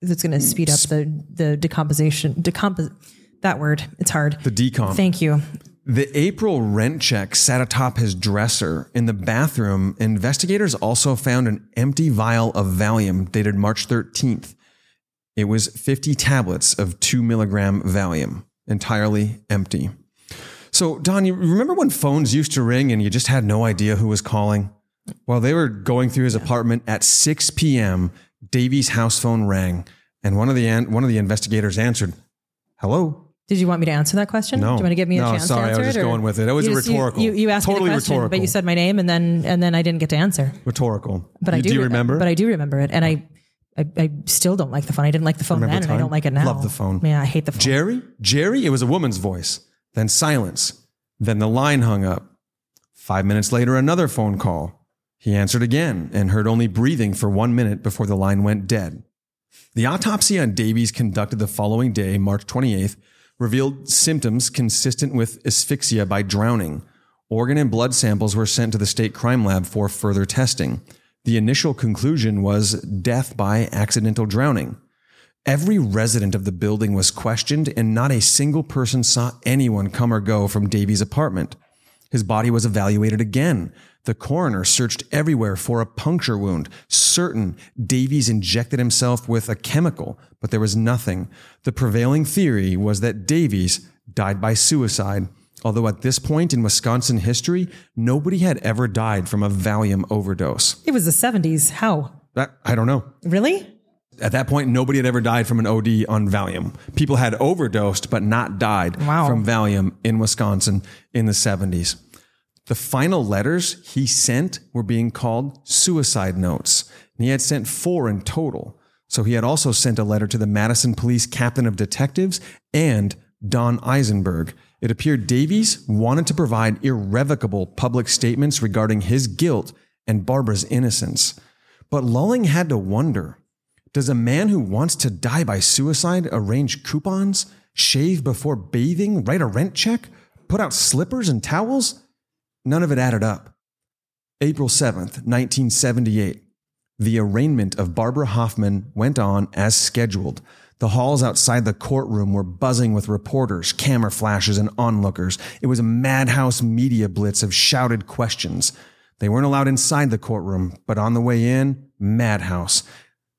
That's going to speed up the the decomposition. Decompos. That word. It's hard. the decomp. Thank you. The April rent check sat atop his dresser. In the bathroom, investigators also found an empty vial of Valium dated March 13th. It was 50 tablets of 2 milligram Valium, entirely empty. So, Don, you remember when phones used to ring and you just had no idea who was calling? While they were going through his apartment at 6 p.m. Davies' house phone rang, and one of the an- one of the investigators answered, "Hello." Did you want me to answer that question? No. Do you want to give me a No, chance sorry, I to answer was just it, going with it. It was You just- rhetorical. You, you asked Totally me question, but you said my name, and then and then I didn't get to answer. Rhetorical. But I do. Do you re- remember? But I do remember it, and I, I, I still don't like the phone. I didn't like the phone Remember then, the and I don't like it now. Love the phone. Yeah, I hate the phone. Jerry? Jerry? It was a woman's voice. Then silence. Then the line hung up. Five minutes later, another phone call. He answered again and heard only breathing for one minute before the line went dead. The autopsy on Davies conducted the following day, March 28th, revealed symptoms consistent with asphyxia by drowning. Organ and blood samples were sent to the state crime lab for further testing. The initial conclusion was death by accidental drowning. Every resident of the building was questioned, and not a single person saw anyone come or go from Davies' apartment. His body was evaluated again. The coroner searched everywhere for a puncture wound, certain Davies injected himself with a chemical, but there was nothing. The prevailing theory was that Davies died by suicide, although at this point in Wisconsin history, nobody had ever died from a Valium overdose. It was the seventies. How? That, I don't know. Really? At that point, nobody had ever died from an OD on Valium. People had overdosed, but not died Wow. from Valium in Wisconsin in the 70s. The final letters he sent were being called suicide notes. And he had sent four in total. So he had also sent a letter to the Madison Police Captain of Detectives and Don Eisenberg. It appeared Davies wanted to provide irrevocable public statements regarding his guilt and Barbara's innocence. But Lulling had to wonder does a man who wants to die by suicide arrange coupons, shave before bathing, write a rent check, put out slippers and towels? None of it added up. April 7th, 1978. The arraignment of Barbara Hoffman went on as scheduled. The halls outside the courtroom were buzzing with reporters, camera flashes, and onlookers. It was a madhouse media blitz of shouted questions. They weren't allowed inside the courtroom, but on the way in, madhouse.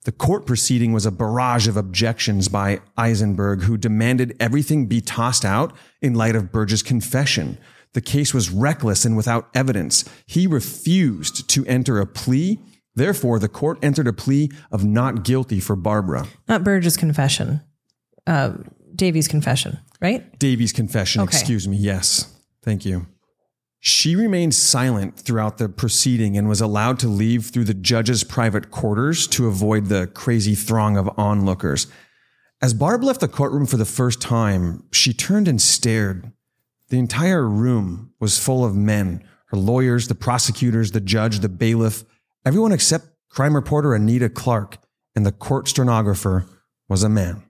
The court proceeding was a barrage of objections by Eisenberg, who demanded everything be tossed out in light of Burge's confession. The case was reckless and without evidence. He refused to enter a plea. Therefore, the court entered a plea of not guilty for Barbara. Not Burge's confession. Uh, Davies' confession, right? Davies' confession, Okay. excuse me. Yes. Thank you. She remained silent throughout the proceeding and was allowed to leave through the judge's private quarters to avoid the crazy throng of onlookers. As Barb left the courtroom for the first time, she turned and stared. The entire room was full of men her lawyers, the prosecutors, the judge, the bailiff, everyone except crime reporter Anita Clark, and the court stenographer was a man.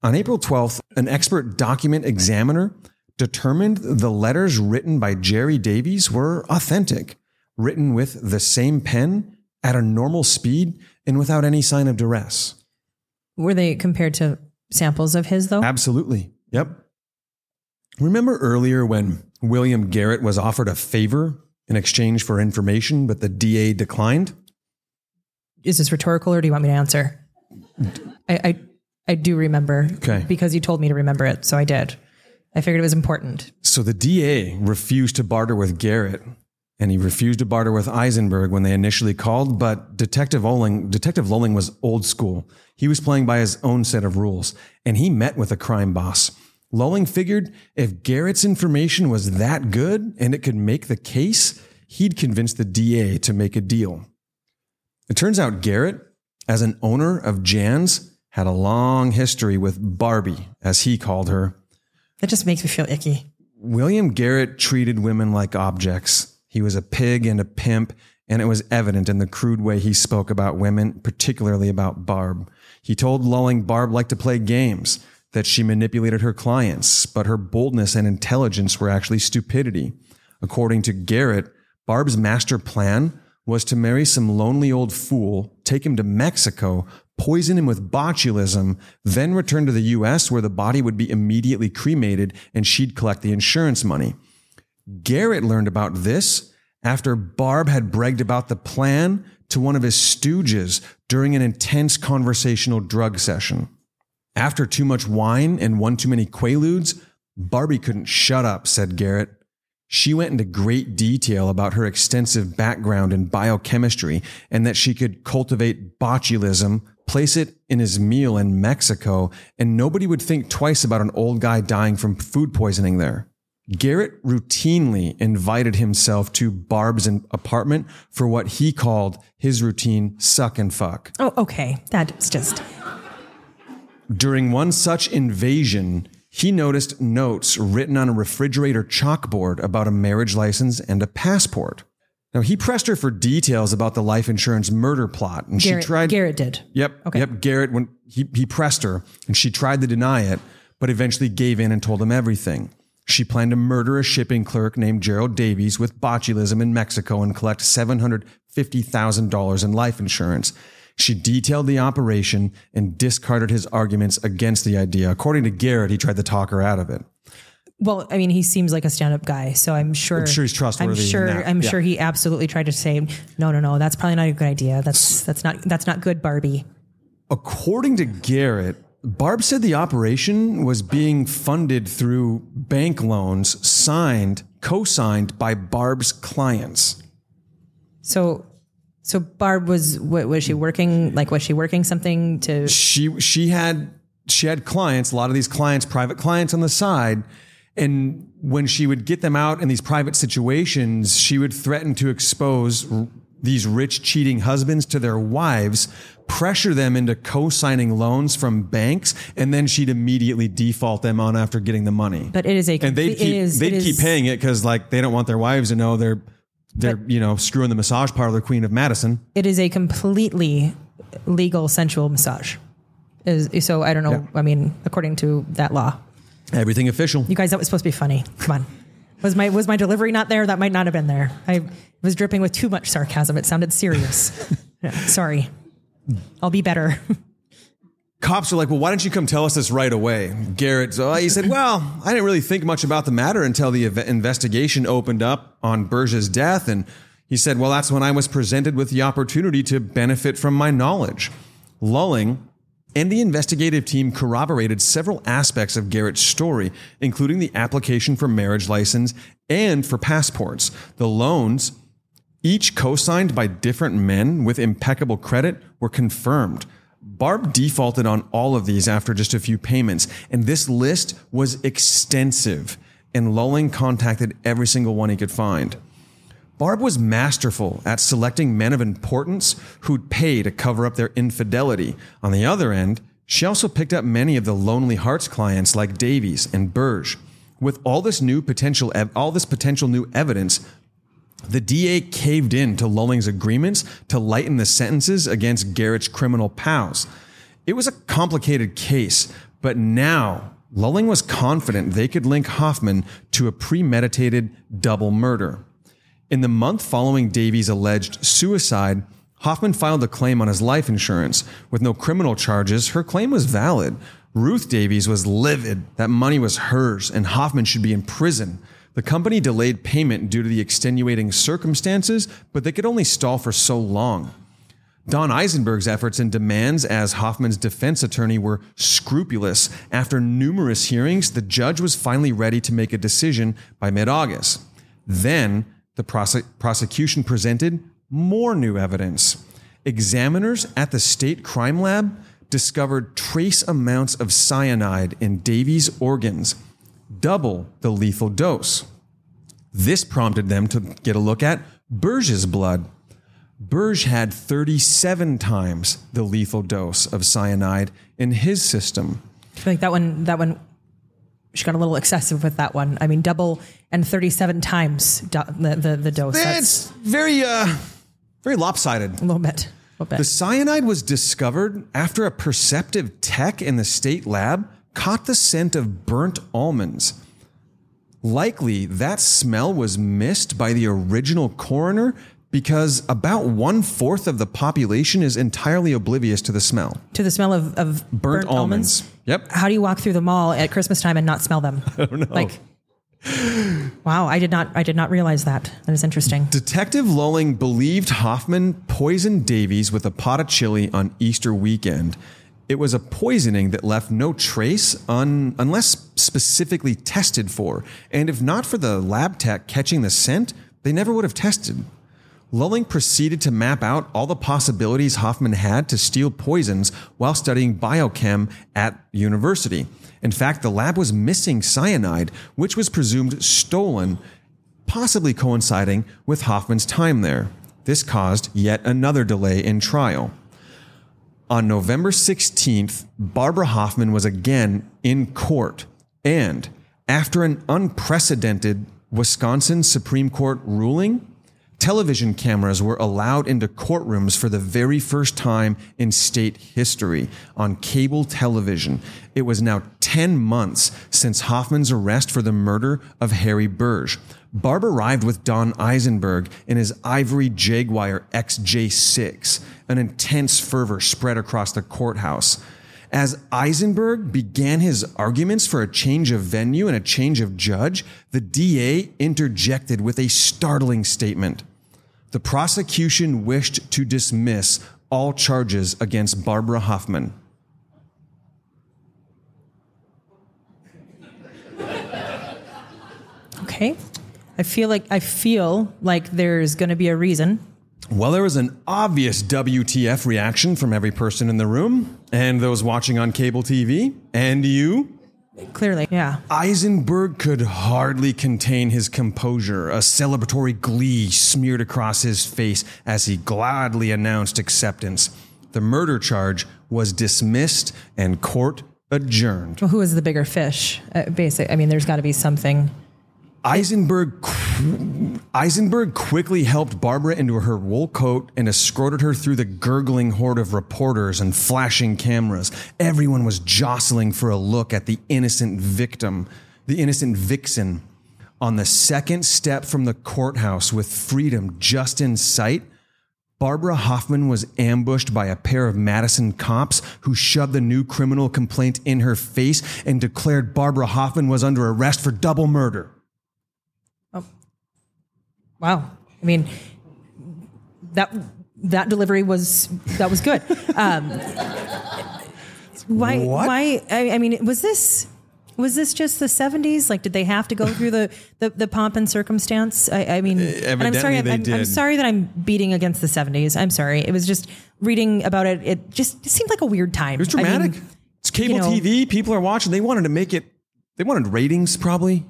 On April 12th, an expert document examiner determined the letters written by Jerry Davies were authentic, written with the same pen at a normal speed and without any sign of duress. Were they compared to samples of his though? Absolutely. Yep. Remember earlier when William Garrett was offered a favor in exchange for information, but the DA declined? Is this rhetorical or do you want me to answer? I I, I do remember. Okay. Because you told me to remember it, so I did. I figured it was important. So the DA refused to barter with Garrett, and he refused to barter with Eisenberg when they initially called. But Detective Lolling, Detective Lolling was old school. He was playing by his own set of rules, and he met with a crime boss. Lolling figured if Garrett's information was that good and it could make the case, he'd convince the DA to make a deal. It turns out Garrett, as an owner of Jan's, had a long history with Barbie, as he called her. That just makes me feel icky. William Garrett treated women like objects. He was a pig and a pimp, and it was evident in the crude way he spoke about women, particularly about Barb. He told Lulling Barb liked to play games, that she manipulated her clients, but her boldness and intelligence were actually stupidity. According to Garrett, Barb's master plan was to marry some lonely old fool, take him to Mexico, poison him with botulism, then return to the US where the body would be immediately cremated and she'd collect the insurance money. Garrett learned about this after Barb had bragged about the plan to one of his stooges during an intense conversational drug session. After too much wine and one too many quaaludes, Barbie couldn't shut up, said Garrett. She went into great detail about her extensive background in biochemistry and that she could cultivate botulism, place it in his meal in Mexico, and nobody would think twice about an old guy dying from food poisoning there. Garrett routinely invited himself to Barb's apartment for what he called his routine suck and fuck. Oh, okay. That's just. During one such invasion, he noticed notes written on a refrigerator chalkboard about a marriage license and a passport. Now he pressed her for details about the life insurance murder plot, and Garrett, she tried. Garrett did. Yep. Okay. Yep. Garrett when he he pressed her, and she tried to deny it, but eventually gave in and told him everything. She planned to murder a shipping clerk named Gerald Davies with botulism in Mexico and collect seven hundred fifty thousand dollars in life insurance. She detailed the operation and discarded his arguments against the idea. According to Garrett, he tried to talk her out of it. Well, I mean, he seems like a stand-up guy, so I'm sure. I'm sure he's trustworthy I'm sure. I'm Yeah. sure he absolutely tried to say, no, no, no, that's probably not a good idea. That's that's not that's not good, Barbie. According to Garrett, Barb said the operation was being funded through bank loans signed, co-signed by Barb's clients. So, so Barb was what was she working? Like, was she working something to? She she had she had clients, a lot of these clients, private clients on the side, and when she would get them out in these private situations, she would threaten to expose r- these rich cheating husbands to their wives, pressure them into co-signing loans from banks, and then she'd immediately default them on after getting the money. But it is a. and they'd keep is- they'd keep is- paying it because like they don't want their wives to know they're they're you know screwing the massage parlor queen of Madison. It is a completely legal sensual massage. Is so I don't know. Yeah. I mean, according to that law, Everything official. you guys, that was supposed to be funny. Come on. Was my was my delivery not there? That might not have been there. I was dripping with too much sarcasm. It sounded serious. Yeah, sorry. I'll be better. cops are like, well, why didn't you come tell us this right away? Garrett, so he said, well, I didn't really think much about the matter until the ev- investigation opened up on Burge's death. And he said, well, that's when I was presented with the opportunity to benefit from my knowledge. Lulling and the investigative team corroborated several aspects of Garrett's story, including the application for marriage license and for passports. The loans each co-signed by different men with impeccable credit were confirmed. Barb defaulted on all of these after just a few payments, and this list was extensive, and Lulling contacted every single one he could find. Barb was masterful at selecting men of importance who'd pay to cover up their infidelity. On the other end, she also picked up many of the Lonely Hearts clients like Davies and Burge. With all this new potential, all this potential new evidence, the DA caved in to Lulling's agreements to lighten the sentences against Garrett's criminal pals. It was a complicated case, but now Lulling was confident they could link Hoffman to a premeditated double murder. In the month following Davies' alleged suicide, Hoffman filed a claim on his life insurance. With no criminal charges, her claim was valid. Ruth Davies was livid that money was hers and Hoffman should be in prison. The company delayed payment due to the extenuating circumstances, but they could only stall for so long. Don Eisenberg's efforts and demands as Hoffman's defense attorney were scrupulous. After numerous hearings, the judge was finally ready to make a decision by mid August. Then the prose- prosecution presented more new evidence. Examiners at the state crime lab discovered trace amounts of cyanide in Davies' organs, double the lethal dose. This prompted them to get a look at Burge's blood. Burge had 37 times the lethal dose of cyanide in his system. I feel like that one, that one, she got a little excessive with that one. I mean, double and 37 times do- the, the, the dose. That's It's very, uh, very lopsided. a little bit. The cyanide was discovered after a perceptive tech in the state lab caught the scent of burnt almonds. Likely, that smell was missed by the original coroner because about one fourth of the population is entirely oblivious to the smell. To the smell of, of Burnt, almonds. Yep. How do you walk through the mall at Christmas time and not smell them? I don't know. Like, wow, I did not, I did not realize that. That is interesting. Detective Lulling believed Hoffman poisoned Davies with a pot of chili on Easter weekend. It was a poisoning that left no trace un, unless specifically tested for. And if not for the lab tech catching the scent, they never would have tested. Lulling proceeded to map out all the possibilities Hoffman had to steal poisons while studying biochem at university. In fact, the lab was missing cyanide, which was presumed stolen, possibly coinciding with Hoffman's time there. This caused yet another delay in trial. On November 16th, Barbara Hoffman was again in court. And after an unprecedented Wisconsin Supreme Court ruling, television cameras were allowed into courtrooms for the very first time in state history on cable television. It was now 10 months since Hoffman's arrest for the murder of Harry Burge. Barb arrived with Don Eisenberg in his ivory Jaguar XJ6. An intense fervor spread across the courthouse. As Eisenberg began his arguments for a change of venue and a change of judge, the DA interjected with a startling statement. The prosecution wished to dismiss all charges against Barbara Hoffman. Okay. I feel like, I feel like there's going to be a reason. Well, there was an obvious WTF reaction from every person in the room, and those watching on cable TV, and you. Clearly. Yeah. Eisenberg could hardly contain his composure, a celebratory glee smeared across his face as he gladly announced acceptance. The murder charge was dismissed and court adjourned. Well, who is the bigger fish? Uh, basic. I mean, there's got to be something. Eisenberg Eisenberg quickly helped Barbara into her wool coat and escorted her through the gurgling horde of reporters and flashing cameras. Everyone was jostling for a look at the innocent victim, the innocent vixen. On the second step from the courthouse with freedom just in sight, Barbara Hoffman was ambushed by a pair of Madison cops who shoved the new criminal complaint in her face and declared Barbara Hoffman was under arrest for double murder. Wow. I mean, that that delivery was that was good. Um, why? What? Why? I, I mean, was this was this just the '70s? Like, did they have to go through the the, the pomp and circumstance? I, I mean, and I'm sorry. I'm, I'm, sorry that I'm beating against the '70s. I'm sorry. It was just reading about it. It just it seemed like a weird time. It was dramatic. it's cable you know- TV. People are watching. They wanted to make it. They wanted ratings, probably.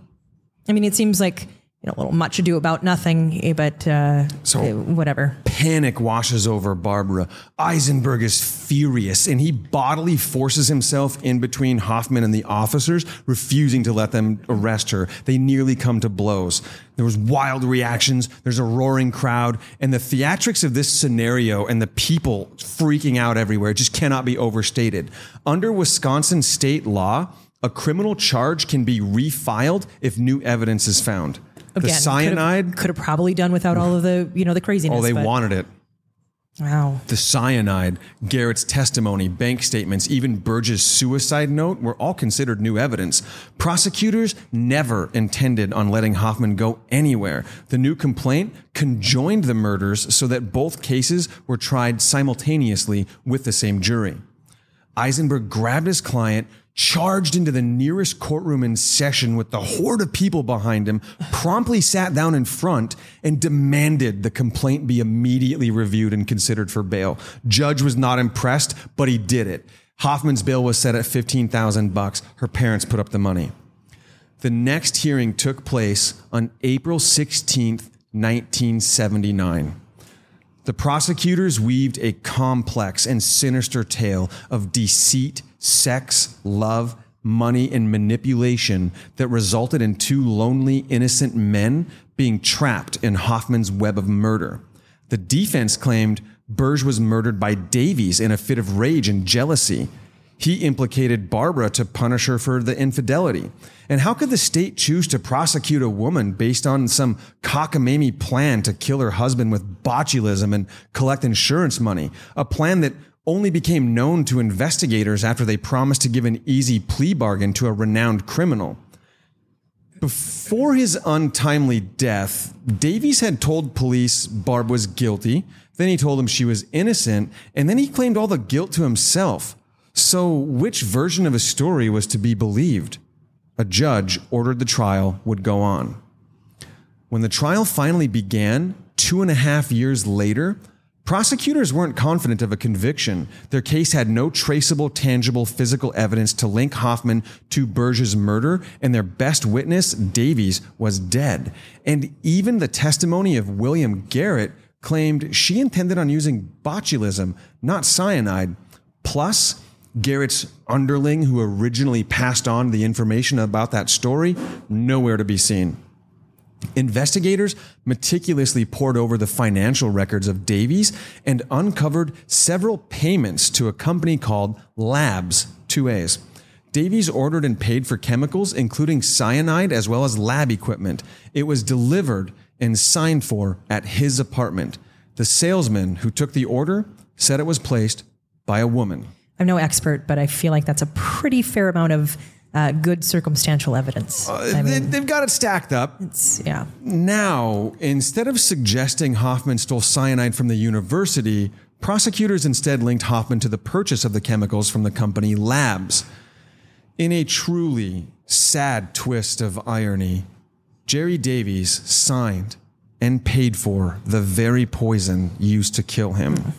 I mean, it seems like you know a little much ado about nothing, eh, but uh, So- eh, whatever. Panic washes over Barbara. Eisenberg is furious, and he bodily forces himself in between Hoffman and the officers, refusing to let them arrest her. They nearly come to blows. There was wild reactions. There's a roaring crowd, and the theatrics of this scenario and the people freaking out everywhere just cannot be overstated. Under Wisconsin state law, a criminal charge can be refiled if new evidence is found. The Again, cyanide could have probably done without all of the you know the craziness. Oh, they but- wanted it. Wow. The cyanide, Garrett's testimony, bank statements, even Burge's suicide note were all considered new evidence. Prosecutors never intended on letting Hoffman go anywhere. The new complaint conjoined the murders so that both cases were tried simultaneously with the same jury. Eisenberg grabbed his client, charged into the nearest courtroom in session with the horde of people behind him, promptly sat down in front and demanded the complaint be immediately reviewed and considered for bail. Judge was not impressed, but he did it. Hoffman's bail was set at 15,000 bucks. Her parents put up the money. The next hearing took place on April 16th, 1979. The prosecutors weaved a complex and sinister tale of deceit, sex, love, money, and manipulation that resulted in two lonely, innocent men being trapped in Hoffman's web of murder. The defense claimed Burge was murdered by Davies in a fit of rage and jealousy. He implicated Barbara to punish her for the infidelity. And how could the state choose to prosecute a woman based on some cockamamie plan to kill her husband with botulism and collect insurance money? A plan that only became known to investigators after they promised to give an easy plea bargain to a renowned criminal. Before his untimely death, Davies had told police Barb was guilty. Then he told them she was innocent, and then he claimed all the guilt to himself. So, which version of his story was to be believed? A judge ordered the trial would go on. When the trial finally began, two and a half years later, prosecutors weren't confident of a conviction. Their case had no traceable, tangible physical evidence to link Hoffman to Burge's murder, and their best witness, Davies, was dead. And even the testimony of William Garrett claimed she intended on using botulism, not cyanide. Plus, Garrett's underling, who originally passed on the information about that story, nowhere to be seen. Investigators meticulously pored over the financial records of Davies and uncovered several payments to a company called Labs 2A's. Davies ordered and paid for chemicals, including cyanide as well as lab equipment. It was delivered and signed for at his apartment. The salesman who took the order said it was placed by a woman. I'm no expert, but I feel like that's a pretty fair amount of uh, good circumstantial evidence. I They- mean, They've got it stacked up. it's, yeah. Now, instead of suggesting Hoffman stole cyanide from the university, prosecutors instead linked Hoffman to the purchase of the chemicals from the company Labs. In a truly sad twist of irony, Jerry Davies signed and paid for the very poison used to kill him.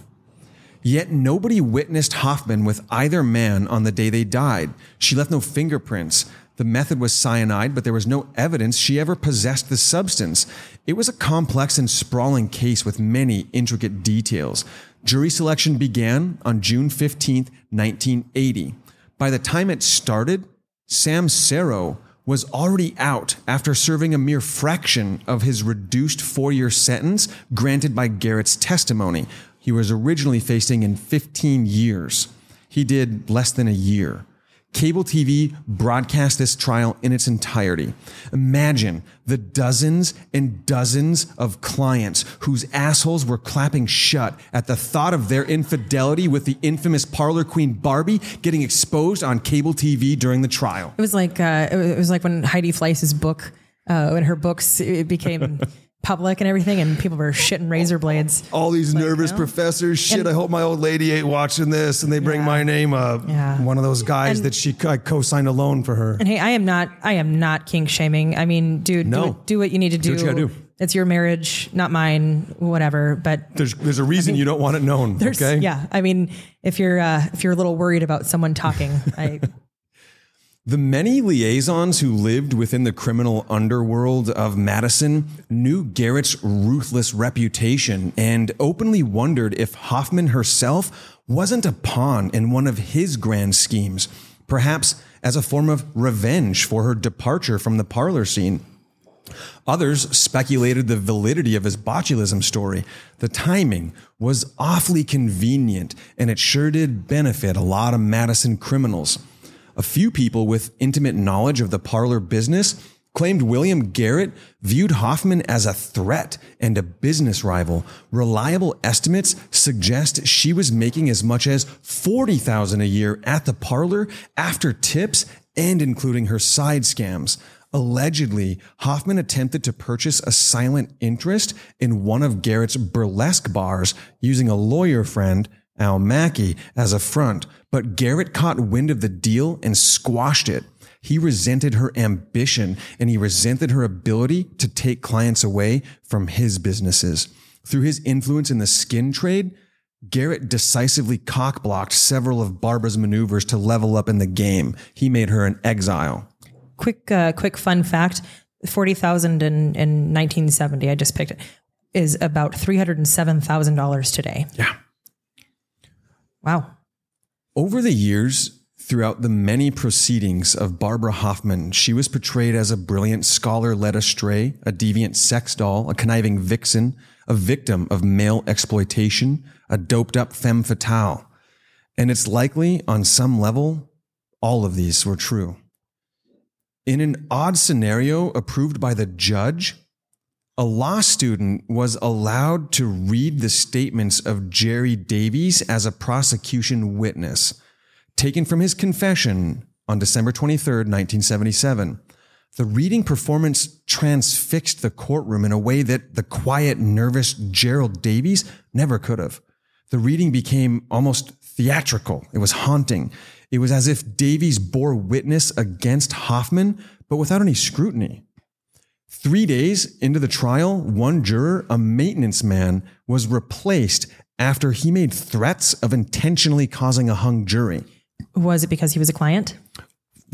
Yet nobody witnessed Hoffman with either man on the day they died. She left no fingerprints. The method was cyanide, but there was no evidence she ever possessed the substance. It was a complex and sprawling case with many intricate details. Jury selection began on June 15th, 1980. By the time it started, Sam Cerro was already out after serving a mere fraction of his reduced four year sentence granted by Garrett's testimony. He was originally facing in 15 years. He did less than a year. Cable TV broadcast this trial in its entirety. Imagine the dozens and dozens of clients whose assholes were clapping shut at the thought of their infidelity with the infamous parlor queen Barbie getting exposed on cable TV during the trial. It was like uh, it was like when Heidi Fleiss's book, uh, when her books it became public and everything, and people were shitting razor blades. all these nervous professors. Shit, And- I hope my old lady ain't watching this, and they bring Yeah. my name up. Yeah. One of those guys And- that she I co-signed a loan for her. And hey, I am not I am not kink shaming. I mean, dude, No. do, do what you need to do. what you gotta do. It's your marriage, not mine. Whatever, but. There's there's a reason you don't want it known. Okay. Yeah, I mean, if you're uh, if you're a little worried about someone talking, I The many liaisons who lived within the criminal underworld of Madison knew Garrett's ruthless reputation and openly wondered if Hoffman herself wasn't a pawn in one of his grand schemes, perhaps as a form of revenge for her departure from the parlor scene. Others speculated the validity of his botulism story. The timing was awfully convenient, and it sure did benefit a lot of Madison criminals. A few people with intimate knowledge of the parlor business claimed William Garrett viewed Hoffman as a threat and a business rival. Reliable estimates suggest she was making as much as 40,000 a year at the parlor after tips and including her side scams. Allegedly, Hoffman attempted to purchase a silent interest in one of Garrett's burlesque bars using a lawyer friend, Al Mackey, as a front, but Garrett caught wind of the deal and squashed it. He resented her ambition and he resented her ability to take clients away from his businesses. Through his influence in the skin trade, Garrett decisively cockblocked several of Barbara's maneuvers to level up in the game. He made her an exile. Quick, uh, quick fun fact: forty thousand in in nineteen seventy. I just picked it is about three hundred and seven thousand dollars today. Yeah. Wow. Over the years, throughout the many proceedings of Barbara Hoffman, she was portrayed as a brilliant scholar led astray, a deviant sex doll, a conniving vixen, a victim of male exploitation, a doped up femme fatale. And it's likely, on some level, all of these were true. In an odd scenario approved by the judge, a law student was allowed to read the statements of Jerry Davies as a prosecution witness, taken from his confession on December 23, 1977. The reading performance transfixed the courtroom in a way that the quiet, nervous Gerald Davies never could have. The reading became almost theatrical. It was haunting. It was as if Davies bore witness against Hoffman, but without any scrutiny. Three days into the trial, one juror, a maintenance man, was replaced after he made threats of intentionally causing a hung jury. Was it because he was a client?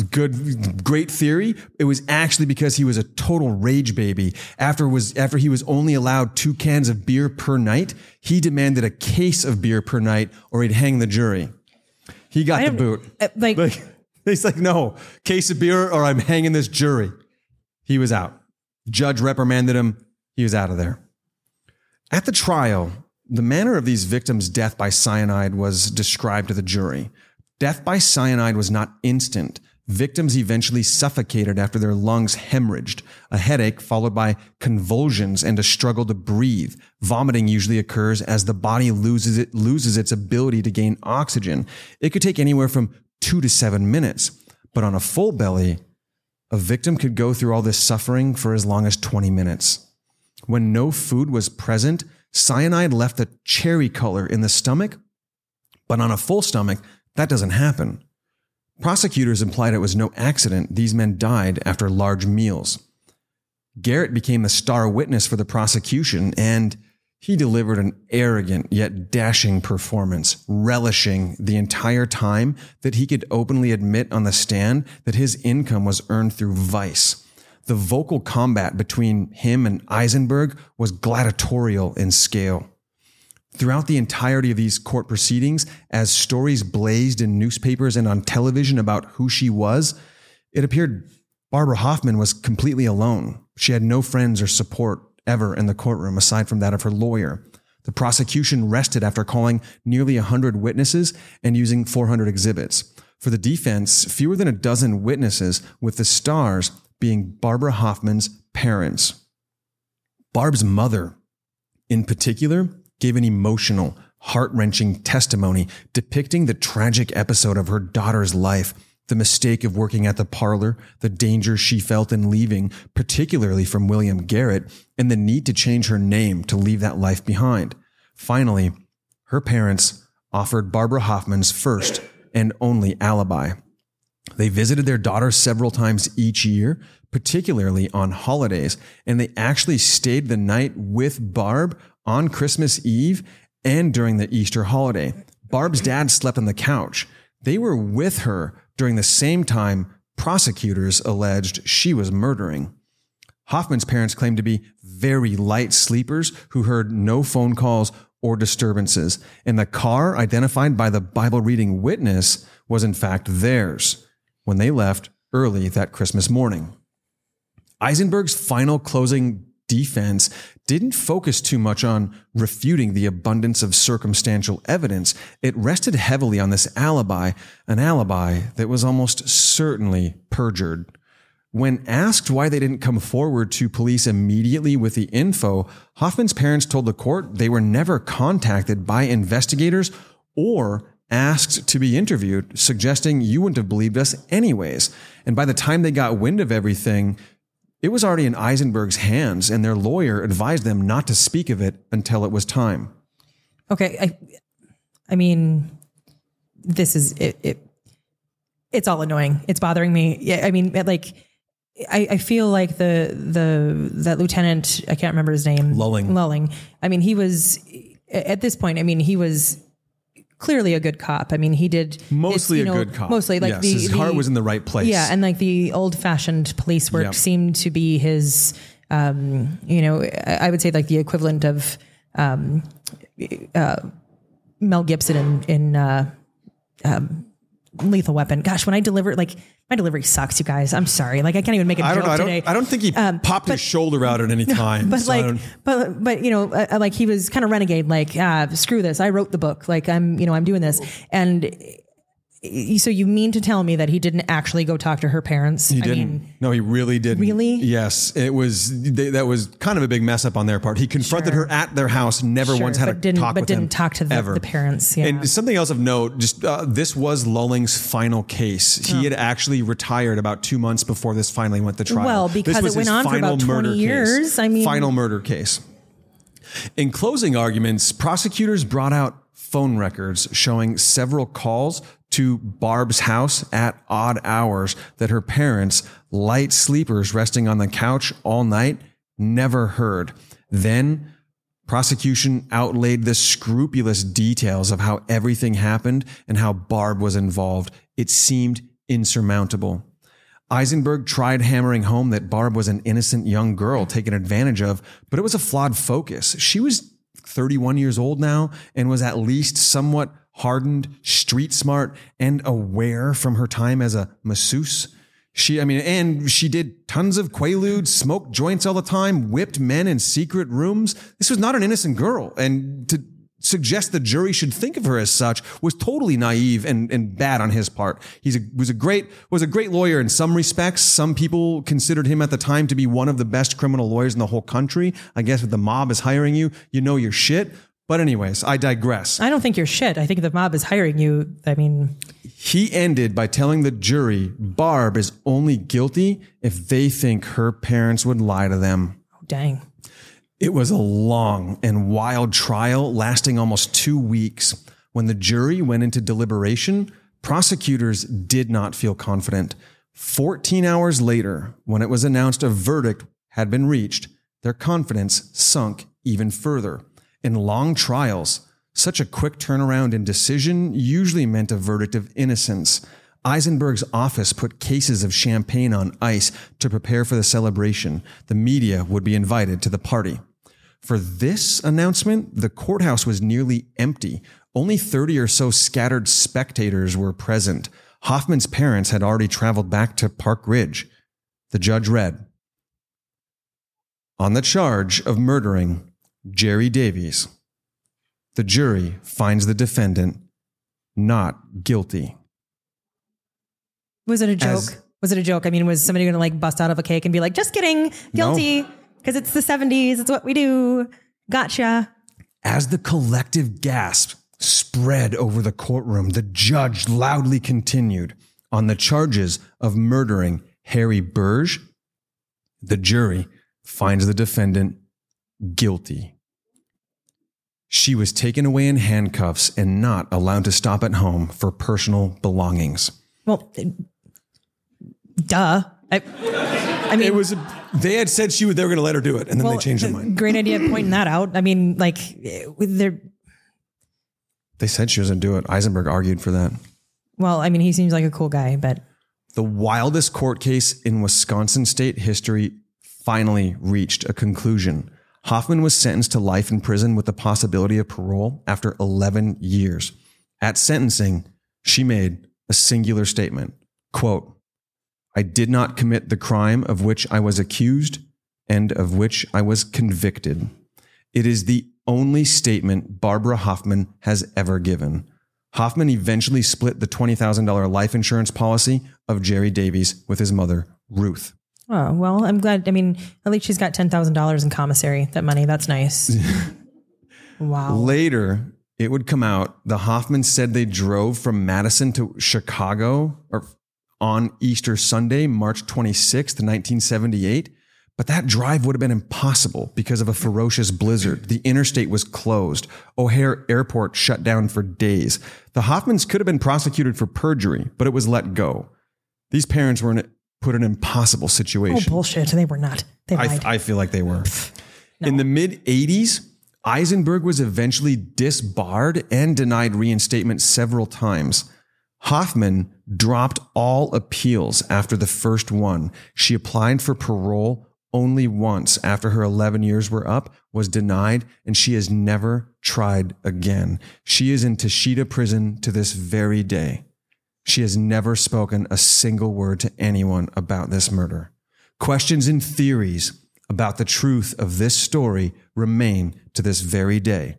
Good, great theory. It was actually because he was a total rage baby. After was after he was only allowed two cans of beer per night, he demanded a case of beer per night, or he'd hang the jury. He got the boot. uh, like- like he's like, no, case of beer, or I'm hanging this jury. He was out. Judge reprimanded him. He was out of there. At the trial, the manner of these victims' death by cyanide was described to the jury. Death by cyanide was not instant. Victims eventually suffocated after their lungs hemorrhaged, a headache followed by convulsions and a struggle to breathe. Vomiting usually occurs as the body loses it loses its ability to gain oxygen. It could take anywhere from 2 to 7 minutes, but on a full belly, a victim could go through all this suffering for as long as 20 minutes. When no food was present, cyanide left a cherry color in the stomach, but on a full stomach, that doesn't happen. Prosecutors implied it was no accident these men died after large meals. Garrett became the star witness for the prosecution, and he delivered an arrogant yet dashing performance, relishing the entire time that he could openly admit on the stand that his income was earned through vice. The vocal combat between him and Eisenberg was gladiatorial in scale. Throughout the entirety of these court proceedings, as stories blazed in newspapers and on television about who she was, it appeared Barbara Hoffman was completely alone. She had no friends or support ever in the courtroom aside from that of her lawyer. The prosecution rested after calling nearly 100 witnesses and using 400 exhibits. For the defense, fewer than a dozen witnesses, with the stars being Barbara Hoffman's parents. Barb's mother, in particular, gave an emotional, heart wrenching testimony depicting the tragic episode of her daughter's life, the mistake of working at the parlor, the danger she felt in leaving, particularly from William Garrett, and the need to change her name to leave that life behind. Finally, her parents offered Barbara Hoffman's first and only alibi. They visited their daughter several times each year, particularly on holidays, and they actually stayed the night with Barb on Christmas Eve and during the Easter holiday. Barb's dad slept on the couch. They were with her during the same time prosecutors alleged she was murdering. Hoffman's parents claimed to be very light sleepers who heard no phone calls or disturbances, and the car identified by the Bible reading witness was in fact theirs when they left early that Christmas morning. Eisenberg's final closing defense didn't focus too much on refuting the abundance of circumstantial evidence. It rested heavily on this alibi, an alibi that was almost certainly perjured. When asked why they didn't come forward to police immediately with the info, Hoffman's parents told the court they were never contacted by investigators or asked to be interviewed, suggesting you wouldn't have believed us anyways. And by the time they got wind of everything, it was already in Eisenberg's hands, and their lawyer advised them not to speak of it until it was time. Okay, I, I mean, this is it. it it's all annoying. It's bothering me. Yeah, I mean, like, I, I feel like the the that lieutenant, I can't remember his name, Lulling. Lulling. I mean, he was at this point. I mean, he was clearly a good cop. I mean, he did Mostly a know, good cop. Mostly like Yes, the, his the- heart was in the right place. Yeah, and like the old fashioned police work Yep. seemed to be his. Um, you know, I I would say like the equivalent of um, uh, Mel Gibson in in uh, um, Lethal Weapon. Gosh, when I deliver, like my delivery sucks, you guys. I'm sorry. Like I can't even make a I joke don't know. I today. don't, I don't think he popped his shoulder out at any time. Um, But so like, but but you know, uh, like he was kind of renegade. Like, ah, screw this. I wrote the book. Like, I'm you know, I'm doing this. And uh, so you mean to tell me that he didn't actually go talk to her parents? He I didn't. mean, no, he really didn't. Really? Yes, it was. They, that was kind of a big mess up on their part. He confronted Sure. her at their house. Never Sure, once had a didn't- talk but with didn't talk to the- the parents, yeah. And something else of note. Just uh, this was Lulling's final case. Oh. He had actually retired about two months before this finally went to trial. Well, This because was it went his on for about 20 murder case. I mean- final murder case. In closing arguments, prosecutors brought out phone records showing several calls to Barb's house at odd hours that her parents, light sleepers resting on the couch all night, never heard. Then prosecution outlaid the scrupulous details of how everything happened and how Barb was involved. It seemed insurmountable. Eisenberg tried hammering home that Barb was an innocent young girl taken advantage of, but it was a flawed focus. She was 31 years old now and was at least somewhat hardened, street smart, and aware from her time as a masseuse. She, I mean, and she did tons of quaaludes, smoked joints all the time, whipped men in secret rooms. This was not an innocent girl. And to suggest the jury should think of her as such was totally naive and, and bad on his part. He's a, was a great was a great lawyer in some respects. Some people considered him at the time to be one of the best criminal lawyers in the whole country. I guess if the mob is hiring you, you know your shit. But anyways, I digress. I don't think you're shit. I think the mob is hiring you. I mean, He ended by telling the jury Barb is only guilty if they think her parents would lie to them. Oh, dang. It was a long and wild trial lasting almost two weeks. When the jury went into deliberation, prosecutors did not feel confident. 14 hours later, when it was announced a verdict had been reached, their confidence sunk even further. In long trials, such a quick turnaround in decision usually meant a verdict of innocence. Eisenberg's office put cases of champagne on ice to prepare for the celebration. The media would be invited to the party. For this announcement, the courthouse was nearly empty. Only 30 or so scattered spectators were present. Hoffman's parents had already traveled back to Park Ridge. The judge read On the charge of murdering Jerry Davies, the jury finds the defendant not guilty. Was it a joke? As- was it a joke? I mean, was somebody going to like bust out of a cake and be like, just kidding, guilty? Because it's the 70s. It's what we do. Gotcha. As the collective gasp spread over the courtroom, the judge loudly continued on the charges of murdering Harry Burge. The jury finds the defendant guilty. She was taken away in handcuffs and not allowed to stop at home for personal belongings. Well, duh. I, I mean, It was they had said she would they were going to let her do it and then well, they changed their uh, mind. Great idea pointing that out. I mean, like, they're, They said she was going to do it. Eisenberg argued for that. well, I mean, he seems like a cool guy, but The wildest court case in Wisconsin state history finally reached a conclusion. Hoffman was sentenced to life in prison with the possibility of parole after 11 years. At sentencing, she made a singular statement, quote, I did not commit the crime of which I was accused and of which I was convicted. It is the only statement Barbara Hoffman has ever given. Hoffman eventually split the $20,000 life insurance policy of Jerry Davies with his mother, Ruth. Oh, well, I'm glad. I mean, at least she's got $10,000 in commissary, that money. That's nice. wow. Later, it would come out the Hoffmans said they drove from Madison to Chicago or on Easter Sunday, March 26th, 1978. But that drive would have been impossible because of a ferocious blizzard. The interstate was closed. O'Hare Airport shut down for days. The Hoffmans could have been prosecuted for perjury, but it was let go. These parents were in put an impossible situation. Oh, bullshit. They were not. They I, lied. I feel like they were. In the mid 80s, Eisenberg was eventually disbarred and denied reinstatement several times. Hoffman dropped all appeals after the first one. She applied for parole only once after her 11 years were up, was denied, and she has never tried again. She is in Taycheedah prison to this very day. She has never spoken a single word to anyone about this murder. Questions and theories about the truth of this story remain to this very day.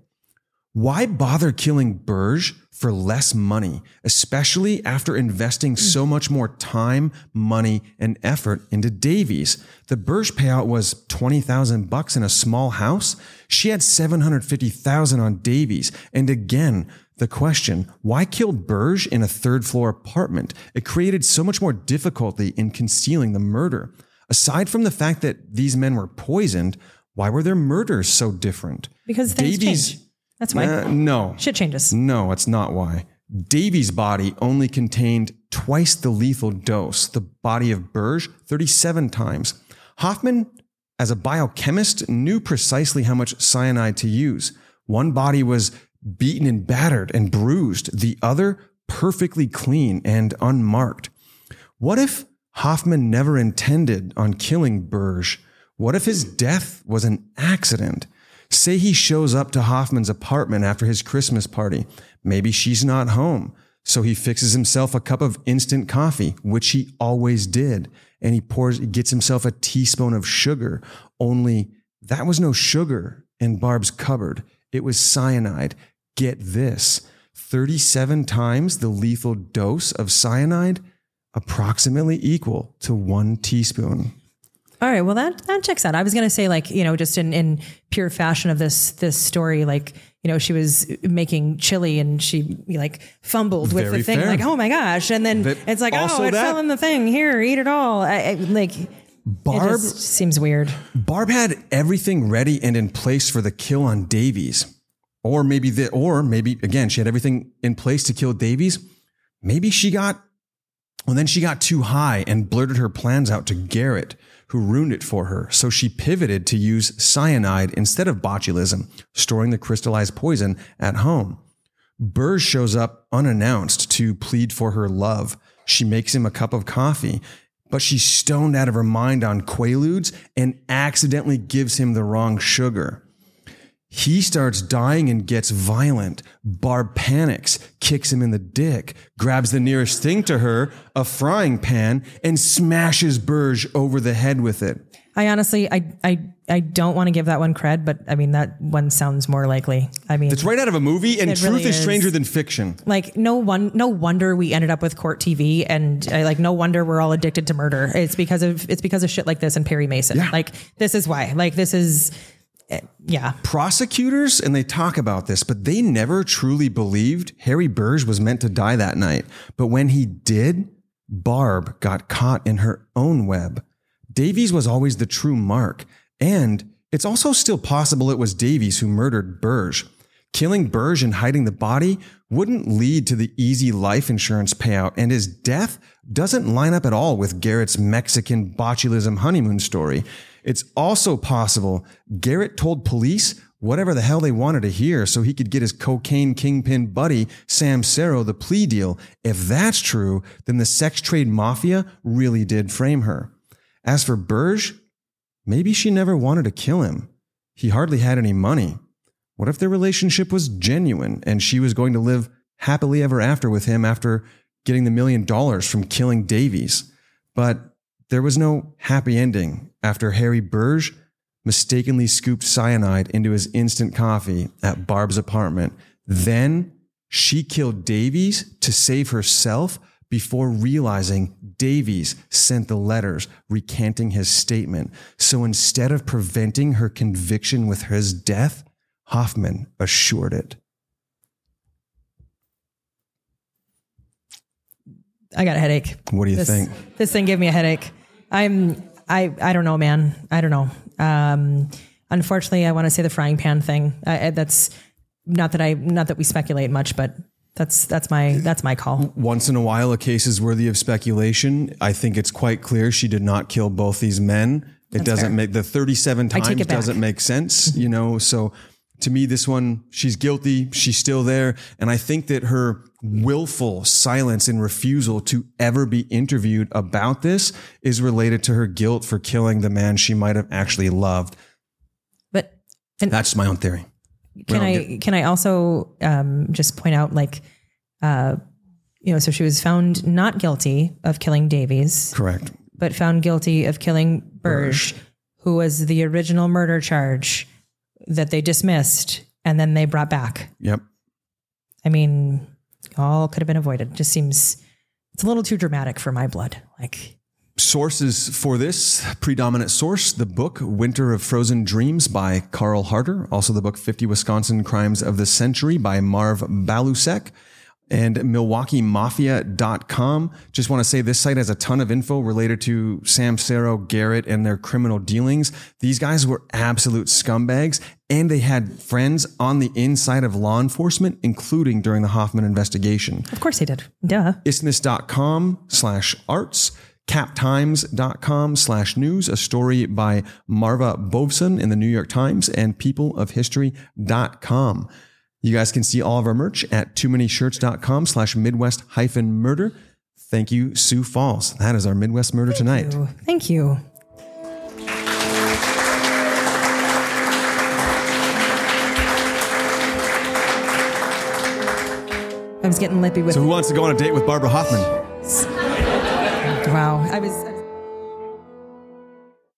Why bother killing Burge for less money, especially after investing so much more time, money, and effort into Davies? The Burge payout was 20,000 bucks in a small house. She had 750,000 on Davies. And again, the question, why kill Burge in a third floor apartment? It created so much more difficulty in concealing the murder. Aside from the fact that these men were poisoned, why were their murders so different? because things change. That's why. Uh, no. Shit changes. No, it's not why. Davies' body only contained twice the lethal dose, the body of Burge 37 times. Hoffman, as a biochemist, knew precisely how much cyanide to use. One body was beaten and battered and bruised, the other perfectly clean and unmarked. What if Hoffman never intended on killing Burge? What if his death was an accident? Say he shows up to Hoffman's apartment after his Christmas party. Maybe she's not home. So he fixes himself a cup of instant coffee, which he always did. And he pours, gets himself a teaspoon of sugar. Only that was no sugar in Barb's cupboard. It was cyanide. Get this 37 times the lethal dose of cyanide, approximately equal to one teaspoon. All right. Well, that, that checks out. I was going to say like, you know, just in, in pure fashion of this, this story, like, you know, she was making chili and she like fumbled with Very the thing, fair. like, oh my gosh. And then it's like, oh, it that- fell in the thing. Here, eat it all. I, I, like, it Barb just seems weird. Barb had everything ready and in place for the kill on Davies. Or maybe the or maybe again, she had everything in place to kill Davies. Maybe she got well, then she got too high and blurted her plans out to Garrett, who ruined it for her. So she pivoted to use cyanide instead of botulism, storing the crystallized poison at home. Burr shows up unannounced to plead for her love. She makes him a cup of coffee, but she's stoned out of her mind on Quaaludes and accidentally gives him the wrong sugar. He starts dying and gets violent. Barb panics, kicks him in the dick, grabs the nearest thing to her, a frying pan, and smashes Burge over the head with it. I honestly, I, I, I don't want to give that one cred, but I mean, that one sounds more likely. I mean, It's right out of a movie, and truth really is stranger than fiction. like no one, no wonder we ended up with court TV and uh, like, no wonder we're all addicted to murder. It's because of, it's because of shit like this and Perry Mason. Yeah. Like this is why, like this is, yeah. prosecutors and they talk about this, but they never truly believed Harry Burge was meant to die that night. But when he did, Barb got caught in her own web. Davies was always the true mark. And it's also still possible it was Davies who murdered Burge. Killing Burge and hiding the body wouldn't lead to the easy life insurance payout, and his death doesn't line up at all with Garrett's Mexican botulism honeymoon story. It's also possible Garrett told police whatever the hell they wanted to hear so he could get his cocaine kingpin buddy, Sam Cerro, the plea deal. If that's true, then the sex trade mafia really did frame her. As for Burge, maybe she never wanted to kill him. He hardly had any money. What if their relationship was genuine and she was going to live happily ever after with him after getting the million dollars from killing Davies? But there was no happy ending after Harry Burge mistakenly scooped cyanide into his instant coffee at Barb's apartment. Then she killed Davies to save herself before realizing Davies sent the letters recanting his statement. So instead of preventing her conviction with his death, Hoffman assured it. I got a headache. What do you this, think? This thing gave me a headache. I'm I I don't know, man. I don't know. Um, unfortunately, I want to say the frying pan thing. I, that's not that I not that we speculate much, but that's that's my that's my call. Once in a while, a case is worthy of speculation. I think it's quite clear she did not kill both these men. It That's doesn't fair. make the 37 times it doesn't make sense, you know. So to me, this one, she's guilty. She's still there. And I think that her willful silence and refusal to ever be interviewed about this is related to her guilt for killing the man she might have actually loved. But That's my own theory. can I can I also um, just point out like uh, you know so she was found not guilty of killing Davies, Correct. but found guilty of killing Burge, who was the original murder charge that they dismissed and then they brought back. Yep. I mean, all could have been avoided. It Just seems it's a little too dramatic for my blood. Like Sources for this predominant source the book Winter of Frozen Dreams by Karl Harter, also the book 50 Wisconsin Crimes of the Century by Marv Balousek, and MilwaukeeMafia.com. Just want to say this site has a ton of info related to Sam Cerro, Garrett, and their criminal dealings. These guys were absolute scumbags, and they had friends on the inside of law enforcement, including during the Hoffman investigation of course they did. Duh. isthmus.com slash arts captimes.com slash news a story by marva bovson in the new york times and peopleofhistory.com you guys can see all of our merch at too many shirts.com slash midwest hyphen murder thank you sioux falls that is our midwest murder tonight Ooh, Thank you. I was getting lippy with so who wants to go on a date with barbara hoffman wow. I was